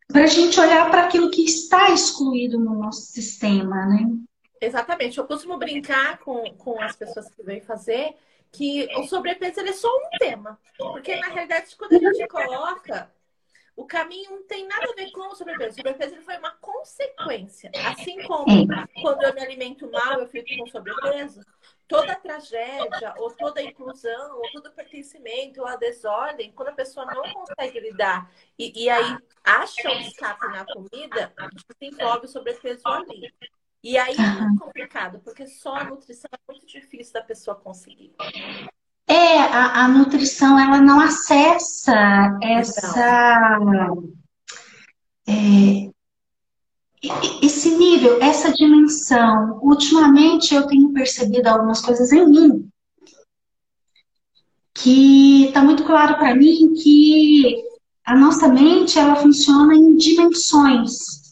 para a gente olhar para aquilo que está excluído no nosso sistema, né? Exatamente. Eu costumo brincar com, com as pessoas que vêm fazer que o sobrepeso é só um tema. Porque, na realidade, quando a gente coloca, o caminho não tem nada a ver com o sobrepeso. O sobrepeso foi uma consequência. Assim como quando eu me alimento mal, eu fico com sobrepeso, toda tragédia, ou toda inclusão, ou todo pertencimento, ou a desordem, quando a pessoa não consegue lidar e, e aí acha um escape na comida, desenvolve o sobrepeso ali. E aí é muito complicado, porque só a nutrição é muito difícil da pessoa conseguir. É, a, a nutrição ela não acessa essa. É, esse nível, essa dimensão. Ultimamente eu tenho percebido algumas coisas em mim que está muito claro para mim que a nossa mente ela funciona em dimensões.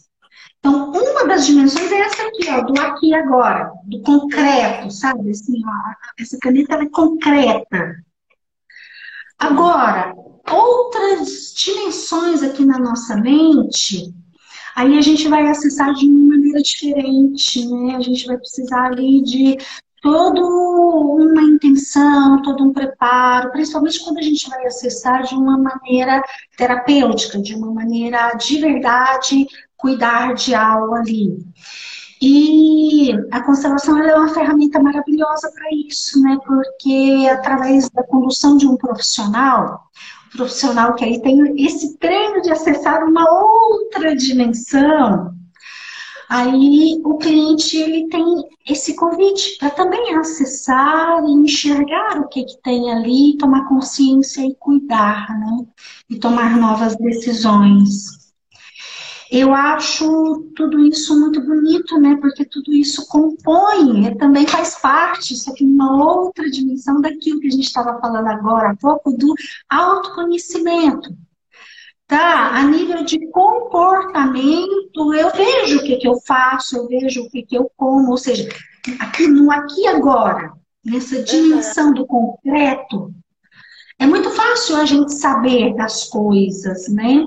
Então, uma das dimensões é essa aqui, ó, do aqui e agora, do concreto, sabe? Assim, ó, essa caneta é concreta. Agora, outras dimensões aqui na nossa mente, aí a gente vai acessar de uma maneira diferente, né? A gente vai precisar ali de toda uma intenção, todo um preparo, principalmente quando a gente vai acessar de uma maneira terapêutica, de uma maneira de verdade cuidar de algo ali. E a constelação é uma ferramenta maravilhosa para isso, né? Porque através da condução de um profissional, profissional que aí tem esse treino de acessar uma outra dimensão, aí o cliente ele tem esse convite para também acessar e enxergar o que, que tem ali, tomar consciência e cuidar, né? E tomar novas decisões. Eu acho tudo isso muito bonito, né? Porque tudo isso compõe, também faz parte, só que numa outra dimensão daquilo que a gente estava falando agora há pouco, do autoconhecimento. Tá? A nível de comportamento, eu vejo o que, que eu faço, eu vejo o que, que eu como, ou seja, aqui no aqui agora, nessa dimensão do concreto, é muito fácil a gente saber das coisas, né?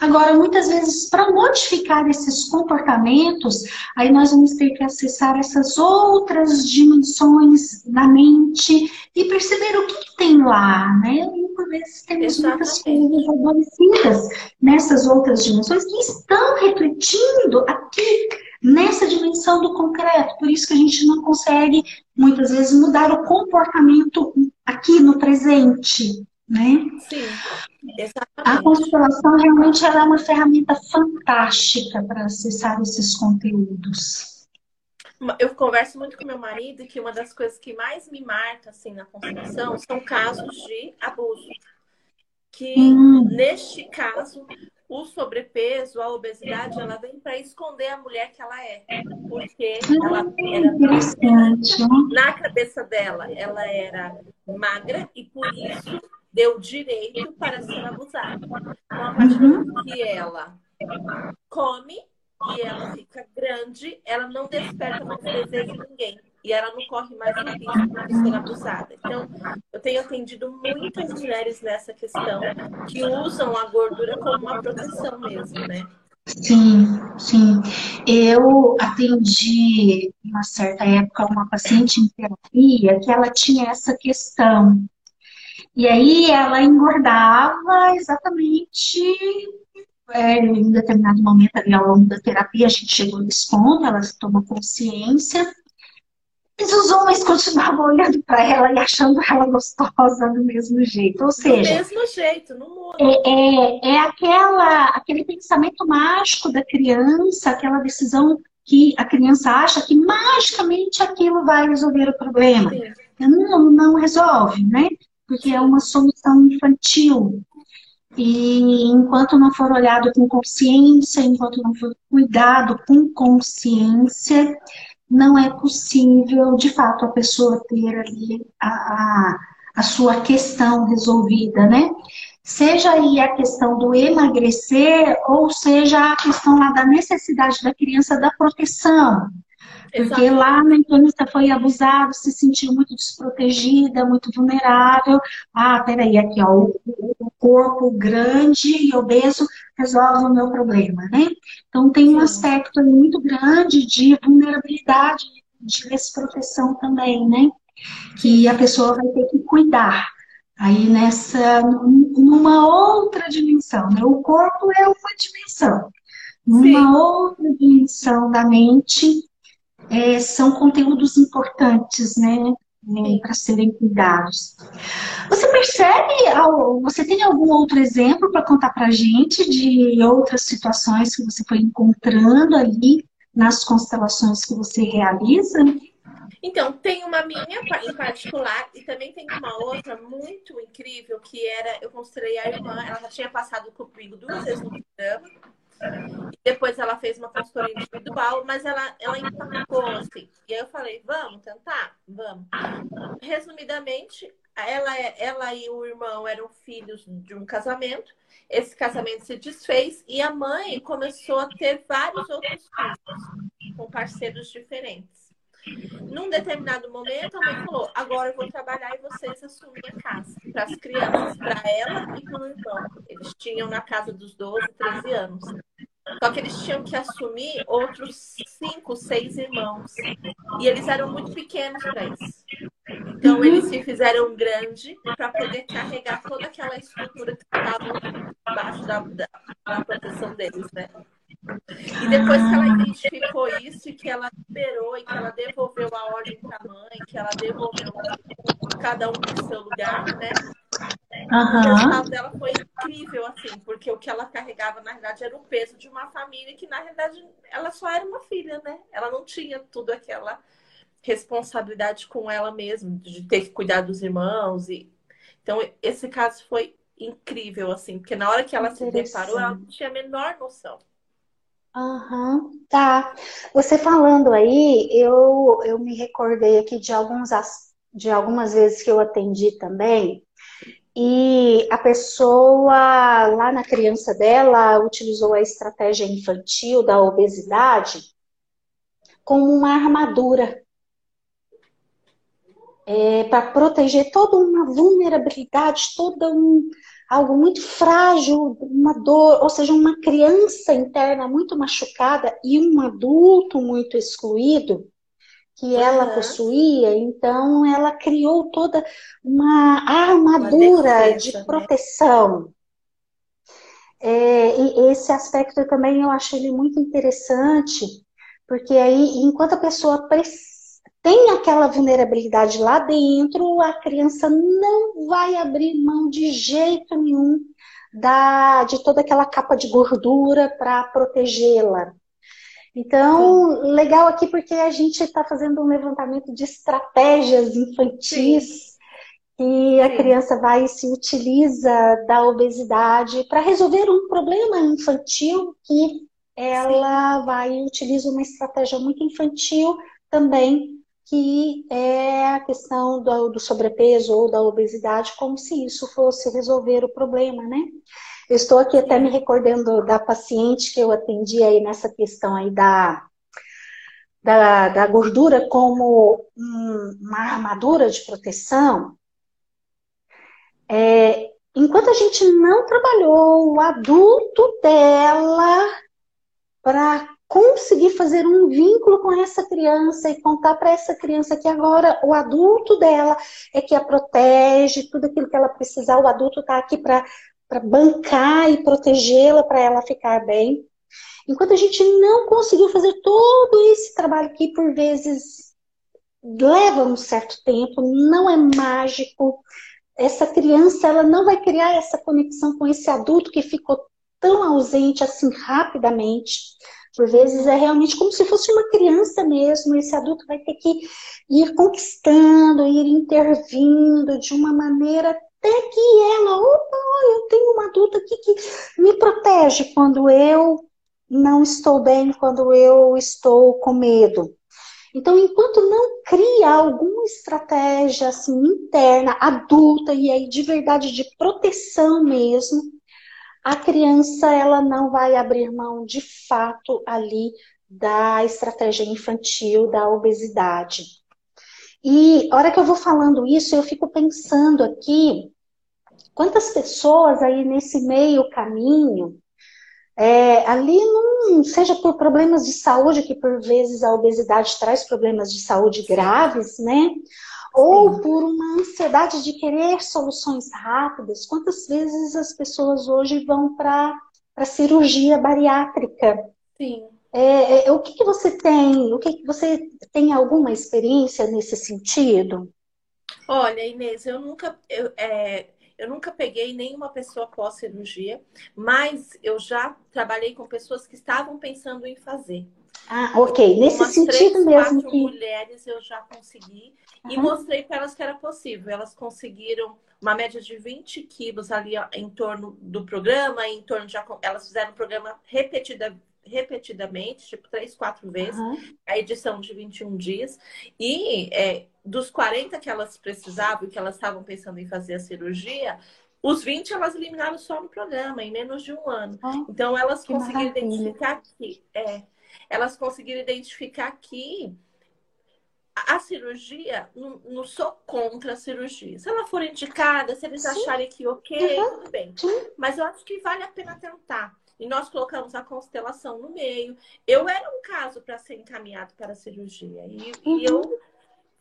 Agora, muitas vezes, para modificar esses comportamentos, aí nós vamos ter que acessar essas outras dimensões da mente e perceber o que, que tem lá, né? E por vezes temos muitas coisas adormecidas nessas outras dimensões que estão refletindo aqui nessa dimensão do concreto. Por isso que a gente não consegue, muitas vezes, mudar o comportamento aqui no presente, né? Sim. A constelação realmente é uma ferramenta fantástica para acessar esses conteúdos. Eu converso muito com meu marido que uma das coisas que mais me marca assim na constelação são casos de abuso. Que hum. neste caso o sobrepeso, a obesidade, ela vem para esconder a mulher que ela é. Porque ela era na cabeça dela, ela era magra e por isso deu direito para ser abusada. Então, a partir do momento que ela come e ela fica grande, ela não desperta mais desejo de ninguém. E ela não corre mais o risco de ser abusada. Então, eu tenho atendido muitas mulheres nessa questão que usam a gordura como uma proteção mesmo, né? Sim, sim. Eu atendi, uma certa época, uma paciente em terapia que ela tinha essa questão e aí ela engordava exatamente é, em determinado momento ali ao longo da terapia, a gente chegou nesse ponto, ela tomou consciência. Mas os homens continuavam olhando para ela e achando ela gostosa do mesmo jeito. Ou seja. Do mesmo jeito, não muda. É, é, é aquela, aquele pensamento mágico da criança, aquela decisão que a criança acha que magicamente aquilo vai resolver o problema. Não, não resolve, né? Porque é uma solução infantil. E enquanto não for olhado com consciência, enquanto não for cuidado com consciência, não é possível, de fato, a pessoa ter ali a, a, a sua questão resolvida, né? Seja aí a questão do emagrecer, ou seja a questão lá da necessidade da criança da proteção. Porque Exato. lá na infância foi abusado, se sentiu muito desprotegida, muito vulnerável. Ah, peraí, aqui, ó, o, o corpo grande e obeso resolve o meu problema, né? Então tem um aspecto muito grande de vulnerabilidade, de desproteção também, né? Que a pessoa vai ter que cuidar. Aí nessa, numa outra dimensão, né? O corpo é uma dimensão. Numa Sim. outra dimensão da mente, é, são conteúdos importantes, né? É, para serem cuidados. Você percebe, você tem algum outro exemplo para contar para a gente de outras situações que você foi encontrando ali nas constelações que você realiza? Então, tem uma minha em particular e também tem uma outra muito incrível que era, eu constelei a irmã, ela já tinha passado comigo duas vezes no programa. Depois ela fez uma consultoria individual, mas ela, ela empacou assim. E aí eu falei, vamos tentar? Vamos. Resumidamente, ela, ela e o irmão eram filhos de um casamento. Esse casamento se desfez e a mãe começou a ter vários outros filhos com parceiros diferentes. Num determinado momento, a mãe falou: agora eu vou trabalhar e vocês assumem a casa. Para as crianças, para ela e para o irmão. Eles tinham na casa dos 12, 13 anos. Só que eles tinham que assumir outros cinco, seis irmãos. E eles eram muito pequenos para isso. Então, eles se fizeram grande para poder carregar toda aquela estrutura que estava embaixo da, da, da proteção deles, né? E depois que ela identificou isso e que ela liberou e que ela devolveu a ordem para a mãe, que ela devolveu cada um no seu lugar, né? Uhum. O resultado dela foi incrível, assim, porque o que ela carregava, na verdade, era o peso de uma família que, na realidade, ela só era uma filha, né? Ela não tinha tudo aquela responsabilidade com ela mesma, de ter que cuidar dos irmãos. e Então, esse caso foi incrível, assim, porque na hora que ela se deparou, ela não tinha a menor noção. Aham, tá. Você falando aí, eu, eu me recordei aqui de, alguns, de algumas vezes que eu atendi também, e a pessoa, lá na criança dela, utilizou a estratégia infantil da obesidade como uma armadura. É, para proteger toda uma vulnerabilidade, toda um, algo muito frágil, uma dor, ou seja, uma criança interna muito machucada e um adulto muito excluído que ela uhum. possuía, então ela criou toda uma armadura uma defesa, de né? proteção. Né? É, e esse aspecto também eu acho ele muito interessante, porque aí, enquanto a pessoa tem aquela vulnerabilidade lá dentro, a criança não vai abrir mão de jeito nenhum da, de toda aquela capa de gordura para protegê-la. Então, Sim. legal aqui porque a gente está fazendo um levantamento de estratégias infantis Sim. e a Sim. criança vai e se utiliza da obesidade para resolver um problema infantil que ela vai e utiliza uma estratégia muito infantil também que é a questão do, do, sobrepeso ou da obesidade, como se isso fosse resolver o problema, né? Eu estou aqui até me recordando da paciente que eu atendi aí nessa questão aí da, da, da gordura como uma armadura de proteção. É, enquanto a gente não trabalhou o adulto dela para conseguir fazer um vínculo com essa criança e contar para essa criança que agora o adulto dela é que a protege, tudo aquilo que ela precisar, o adulto está aqui para bancar e protegê-la para ela ficar bem. Enquanto a gente não conseguiu fazer todo esse trabalho que por vezes leva um certo tempo, não é mágico. Essa criança ela não vai criar essa conexão com esse adulto que ficou tão ausente assim rapidamente. Por vezes é realmente como se fosse uma criança mesmo, esse adulto vai ter que ir conquistando, ir intervindo de uma maneira até que ela, opa, eu tenho uma adulta aqui que me protege quando eu não estou bem, quando eu estou com medo. Então, enquanto não cria alguma estratégia assim interna, adulta e aí de verdade de proteção mesmo, a criança ela não vai abrir mão de fato ali da estratégia infantil da obesidade. E a hora que eu vou falando isso, eu fico pensando aqui quantas pessoas aí nesse meio caminho é, ali não seja por problemas de saúde, que por vezes a obesidade traz problemas de saúde graves, né? Ou por uma ansiedade de querer soluções rápidas. Quantas vezes as pessoas hoje vão para a cirurgia bariátrica? Sim. É, é, o que, que você tem? O que, que você tem alguma experiência nesse sentido? Olha, Inês, eu nunca. Eu, é, eu nunca peguei nenhuma pessoa pós-cirurgia, mas eu já trabalhei com pessoas que estavam pensando em fazer. Ah, ok. Nesse Umas sentido três, mesmo. Quatro que... mulheres eu já consegui uhum. e mostrei para elas que era possível. Elas conseguiram uma média de 20 quilos ali em torno do programa, em torno de. Elas fizeram o programa repetida, repetidamente, tipo três, quatro vezes, uhum. a edição de 21 dias. E é, dos 40 que elas precisavam e que elas estavam pensando em fazer a cirurgia, os 20 elas eliminaram só no programa, em menos de um ano. Oh, então elas conseguiram maravilha. identificar que é, elas conseguiram identificar que a cirurgia, não, não, sou contra a cirurgia. Se ela for indicada, se eles Sim. acharem que ok, uhum. tudo bem. Sim. Mas eu acho que vale a pena tentar. E nós colocamos a constelação no meio. Eu era um caso para ser encaminhado para a cirurgia. E, uhum. e eu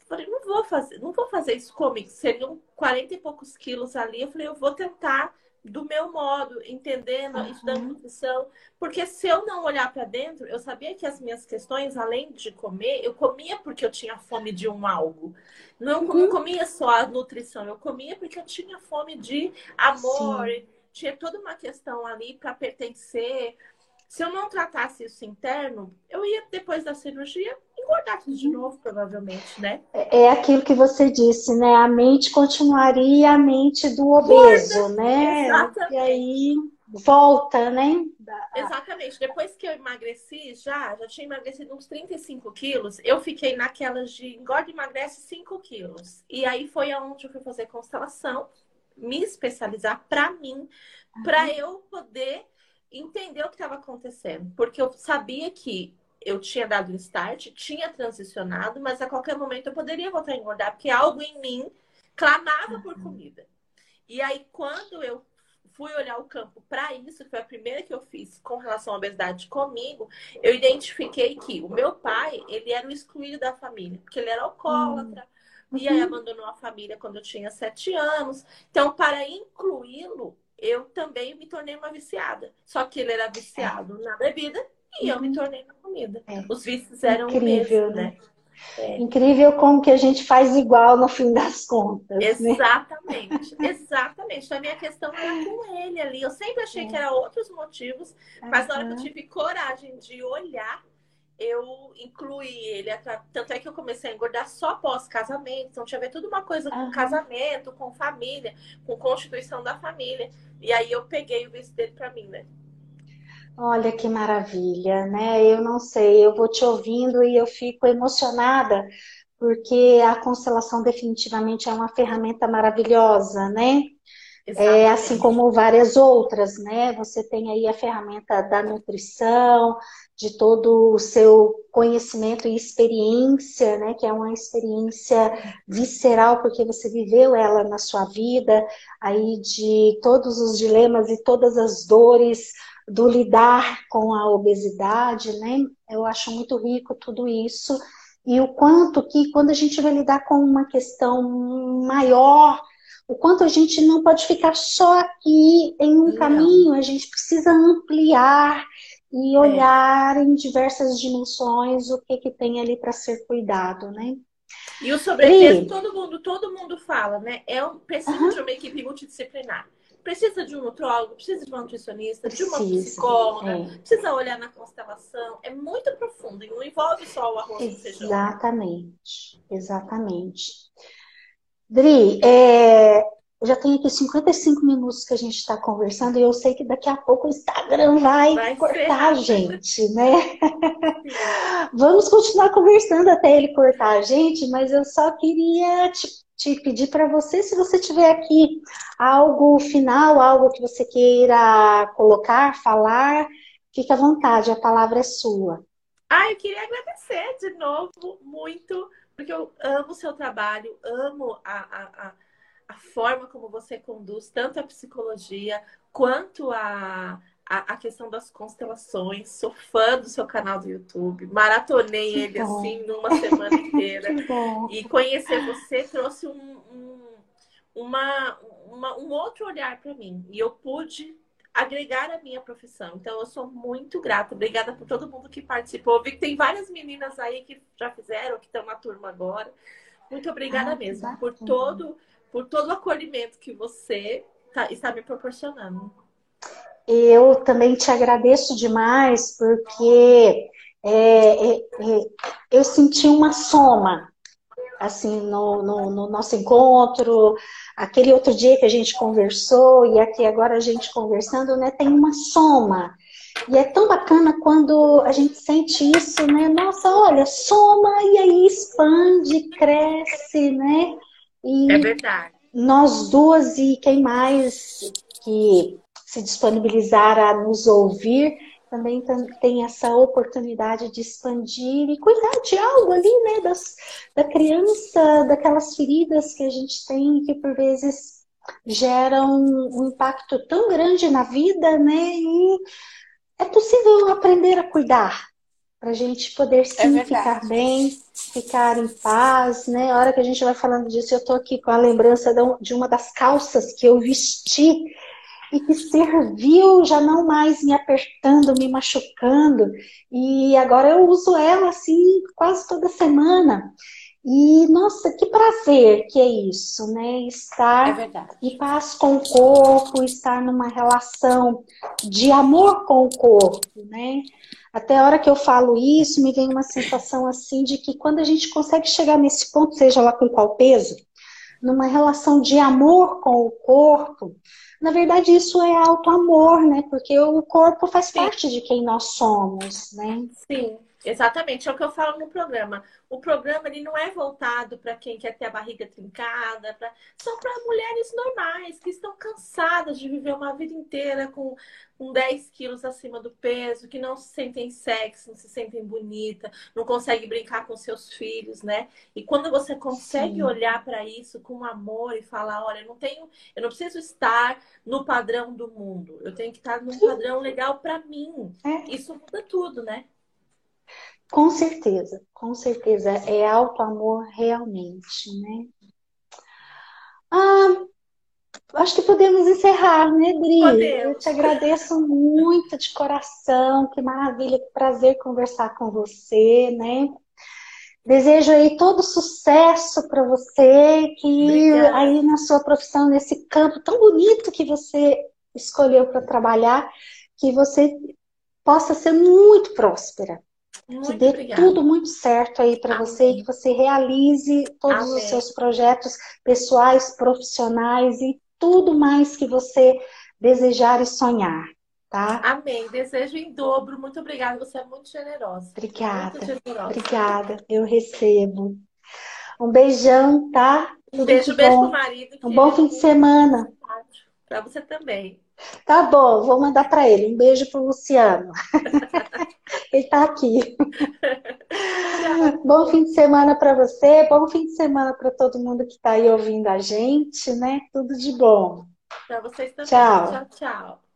Falei, não vou fazer, não vou fazer isso comigo. Seriam 40 e poucos quilos ali. Eu falei, eu vou tentar do meu modo, entendendo, uhum. estudando nutrição. Porque se eu não olhar para dentro, eu sabia que as minhas questões, além de comer, eu comia porque eu tinha fome de um algo. Não, uhum. não comia só a nutrição, eu comia porque eu tinha fome de amor. Sim. Tinha toda uma questão ali para pertencer. Se eu não tratasse isso interno, eu ia, depois da cirurgia, engordar tudo de novo, provavelmente, né? É, é aquilo que você disse, né? A mente continuaria a mente do obeso, Gorda. né? Exatamente. E aí volta, né? Exatamente. Depois que eu emagreci, já, já tinha emagrecido uns 35 quilos, eu fiquei naquelas de engorda e emagrece 5 quilos. E aí foi aonde eu fui fazer constelação, me especializar para mim, uhum. para eu poder entender o que estava acontecendo. Porque eu sabia que eu tinha dado um start, tinha transicionado, mas a qualquer momento eu poderia voltar a engordar, porque algo em mim clamava por comida. E aí, quando eu fui olhar o campo para isso, que foi a primeira que eu fiz com relação à obesidade comigo, eu identifiquei que o meu pai, ele era o excluído da família, porque ele era alcoólatra, uhum. E aí uhum. abandonou a família quando eu tinha sete anos. Então, para incluí-lo, eu também me tornei uma viciada. Só que ele era viciado na bebida e eu me tornei na comida. É. Os vícios eram Incrível, mesmo, né? né? É. Incrível como que a gente faz igual no fim das contas. Exatamente, né? exatamente. (laughs) Então a minha questão era com ele ali. Eu sempre achei é. que eram outros motivos, mas na hora que eu tive coragem de olhar, eu incluí ele. Tanto é que eu comecei a engordar só pós-casamento. Então tinha a ver tudo uma coisa com uhum. casamento, com família, com constituição da família. E aí eu peguei o vício dele para mim, né? Olha que maravilha, né? Eu não sei, eu vou te ouvindo e eu fico emocionada, porque a constelação definitivamente é uma ferramenta maravilhosa, né? É, assim como várias outras, né? Você tem aí a ferramenta da nutrição, de todo o seu conhecimento e experiência, né? Que é uma experiência visceral, porque você viveu ela na sua vida, aí de todos os dilemas e todas as dores, do lidar com a obesidade, né? Eu acho muito rico tudo isso. E o quanto que, quando a gente vai lidar com uma questão maior, o quanto a gente não pode ficar só aqui em um não. caminho, a gente precisa ampliar e é. olhar é. em diversas dimensões o que, que tem ali para ser cuidado, né? E o sobrepeso, e... todo mundo, todo mundo fala, né? É um, precisa uhum. de uma equipe multidisciplinar precisa de um nutrólogo, precisa de uma nutricionista, precisa, de uma psicóloga, é. precisa olhar na constelação. É muito profundo e não envolve só o arroz Exatamente, feijão. Exatamente, exatamente. Dri, é, já tenho aqui 55 minutos que a gente está conversando e eu sei que daqui a pouco o Instagram vai, vai cortar a gente, né? (laughs) Vamos continuar conversando até ele cortar a gente, mas eu só queria te, te pedir para você, se você tiver aqui algo final, algo que você queira colocar, falar, fique à vontade, a palavra é sua. Ah, eu queria agradecer de novo muito, porque eu amo o seu trabalho, amo a, a, a forma como você conduz tanto a psicologia quanto a, a, a, questão das constelações. Sou fã do seu canal do YouTube. Maratonei que ele bom. assim numa semana inteira. (laughs) e conhecer você trouxe um, um, uma, uma, um outro olhar para mim. E eu pude agregar a minha profissão. Então, eu sou muito grata. Obrigada por todo mundo que participou. Eu vi que tem várias meninas aí que já fizeram, que estão na turma agora. Muito obrigada ah, mesmo por todo por todo o acolhimento que você tá, está me proporcionando. Eu também te agradeço demais, porque é, é, é, eu senti uma soma, assim, no, no, no, nosso encontro, aquele outro dia que a gente conversou, e aqui agora a gente conversando, né, tem uma soma. E é tão bacana quando a gente sente isso, né? Nossa, olha, soma e aí expande, cresce, né? E é verdade. Nós duas e quem mais que se disponibilizar a nos ouvir também tem essa oportunidade de expandir e cuidar de algo ali, né? Das, da criança, daquelas feridas que a gente tem que por vezes geram um impacto tão grande na vida, né? E é possível aprender a cuidar, para a gente poder sim é ficar bem, ficar em paz, né? A hora que a gente vai falando disso, eu tô aqui com a lembrança de uma das calças que eu vesti e que serviu já não mais me apertando, me machucando, e agora eu uso ela assim quase toda semana. E nossa, que prazer que é isso, né? Estar é em paz com o corpo, estar numa relação de amor com o corpo, né? Até a hora que eu falo isso, me vem uma sensação assim de que quando a gente consegue chegar nesse ponto, seja lá com qual peso, numa relação de amor com o corpo, na verdade isso é auto-amor, né? Porque o corpo faz Sim. parte de quem nós somos, né? Sim. Exatamente, é o que eu falo no programa. O programa ele não é voltado para quem quer ter a barriga trincada, pra... são para mulheres normais que estão cansadas de viver uma vida inteira com, com 10 quilos acima do peso, que não se sentem sexy, não se sentem bonita, não conseguem brincar com seus filhos, né? E quando você consegue Sim. olhar para isso com amor e falar, olha, eu não tenho, eu não preciso estar no padrão do mundo, eu tenho que estar num padrão legal para mim. É. Isso muda tudo, né? Com certeza, com certeza. É alto amor realmente, né? Ah, acho que podemos encerrar, né, Dri? Podemos. Eu te agradeço muito de coração. Que maravilha, que prazer conversar com você, né? Desejo aí todo sucesso para você, que Obrigada. aí na sua profissão, nesse campo tão bonito que você escolheu para trabalhar, que você possa ser muito próspera, muito que dê obrigada. tudo muito certo aí para você e que você realize todos Amém. os seus projetos pessoais, profissionais e tudo mais que você desejar e sonhar. Tá? Amém. Desejo em dobro. Muito obrigada. Você é muito generosa. Obrigada. Muito generosa. Obrigada. Eu recebo. Um beijão, tá? Um beijo, beijo pro marido. Um bom fim de semana. Para você também. Tá bom, vou mandar para ele. Um beijo pro Luciano. (laughs) ele tá aqui. (laughs) bom fim de semana para você, bom fim de semana para todo mundo que está aí ouvindo a gente, né? Tudo de bom. Para vocês também. Tchau, tchau. tchau.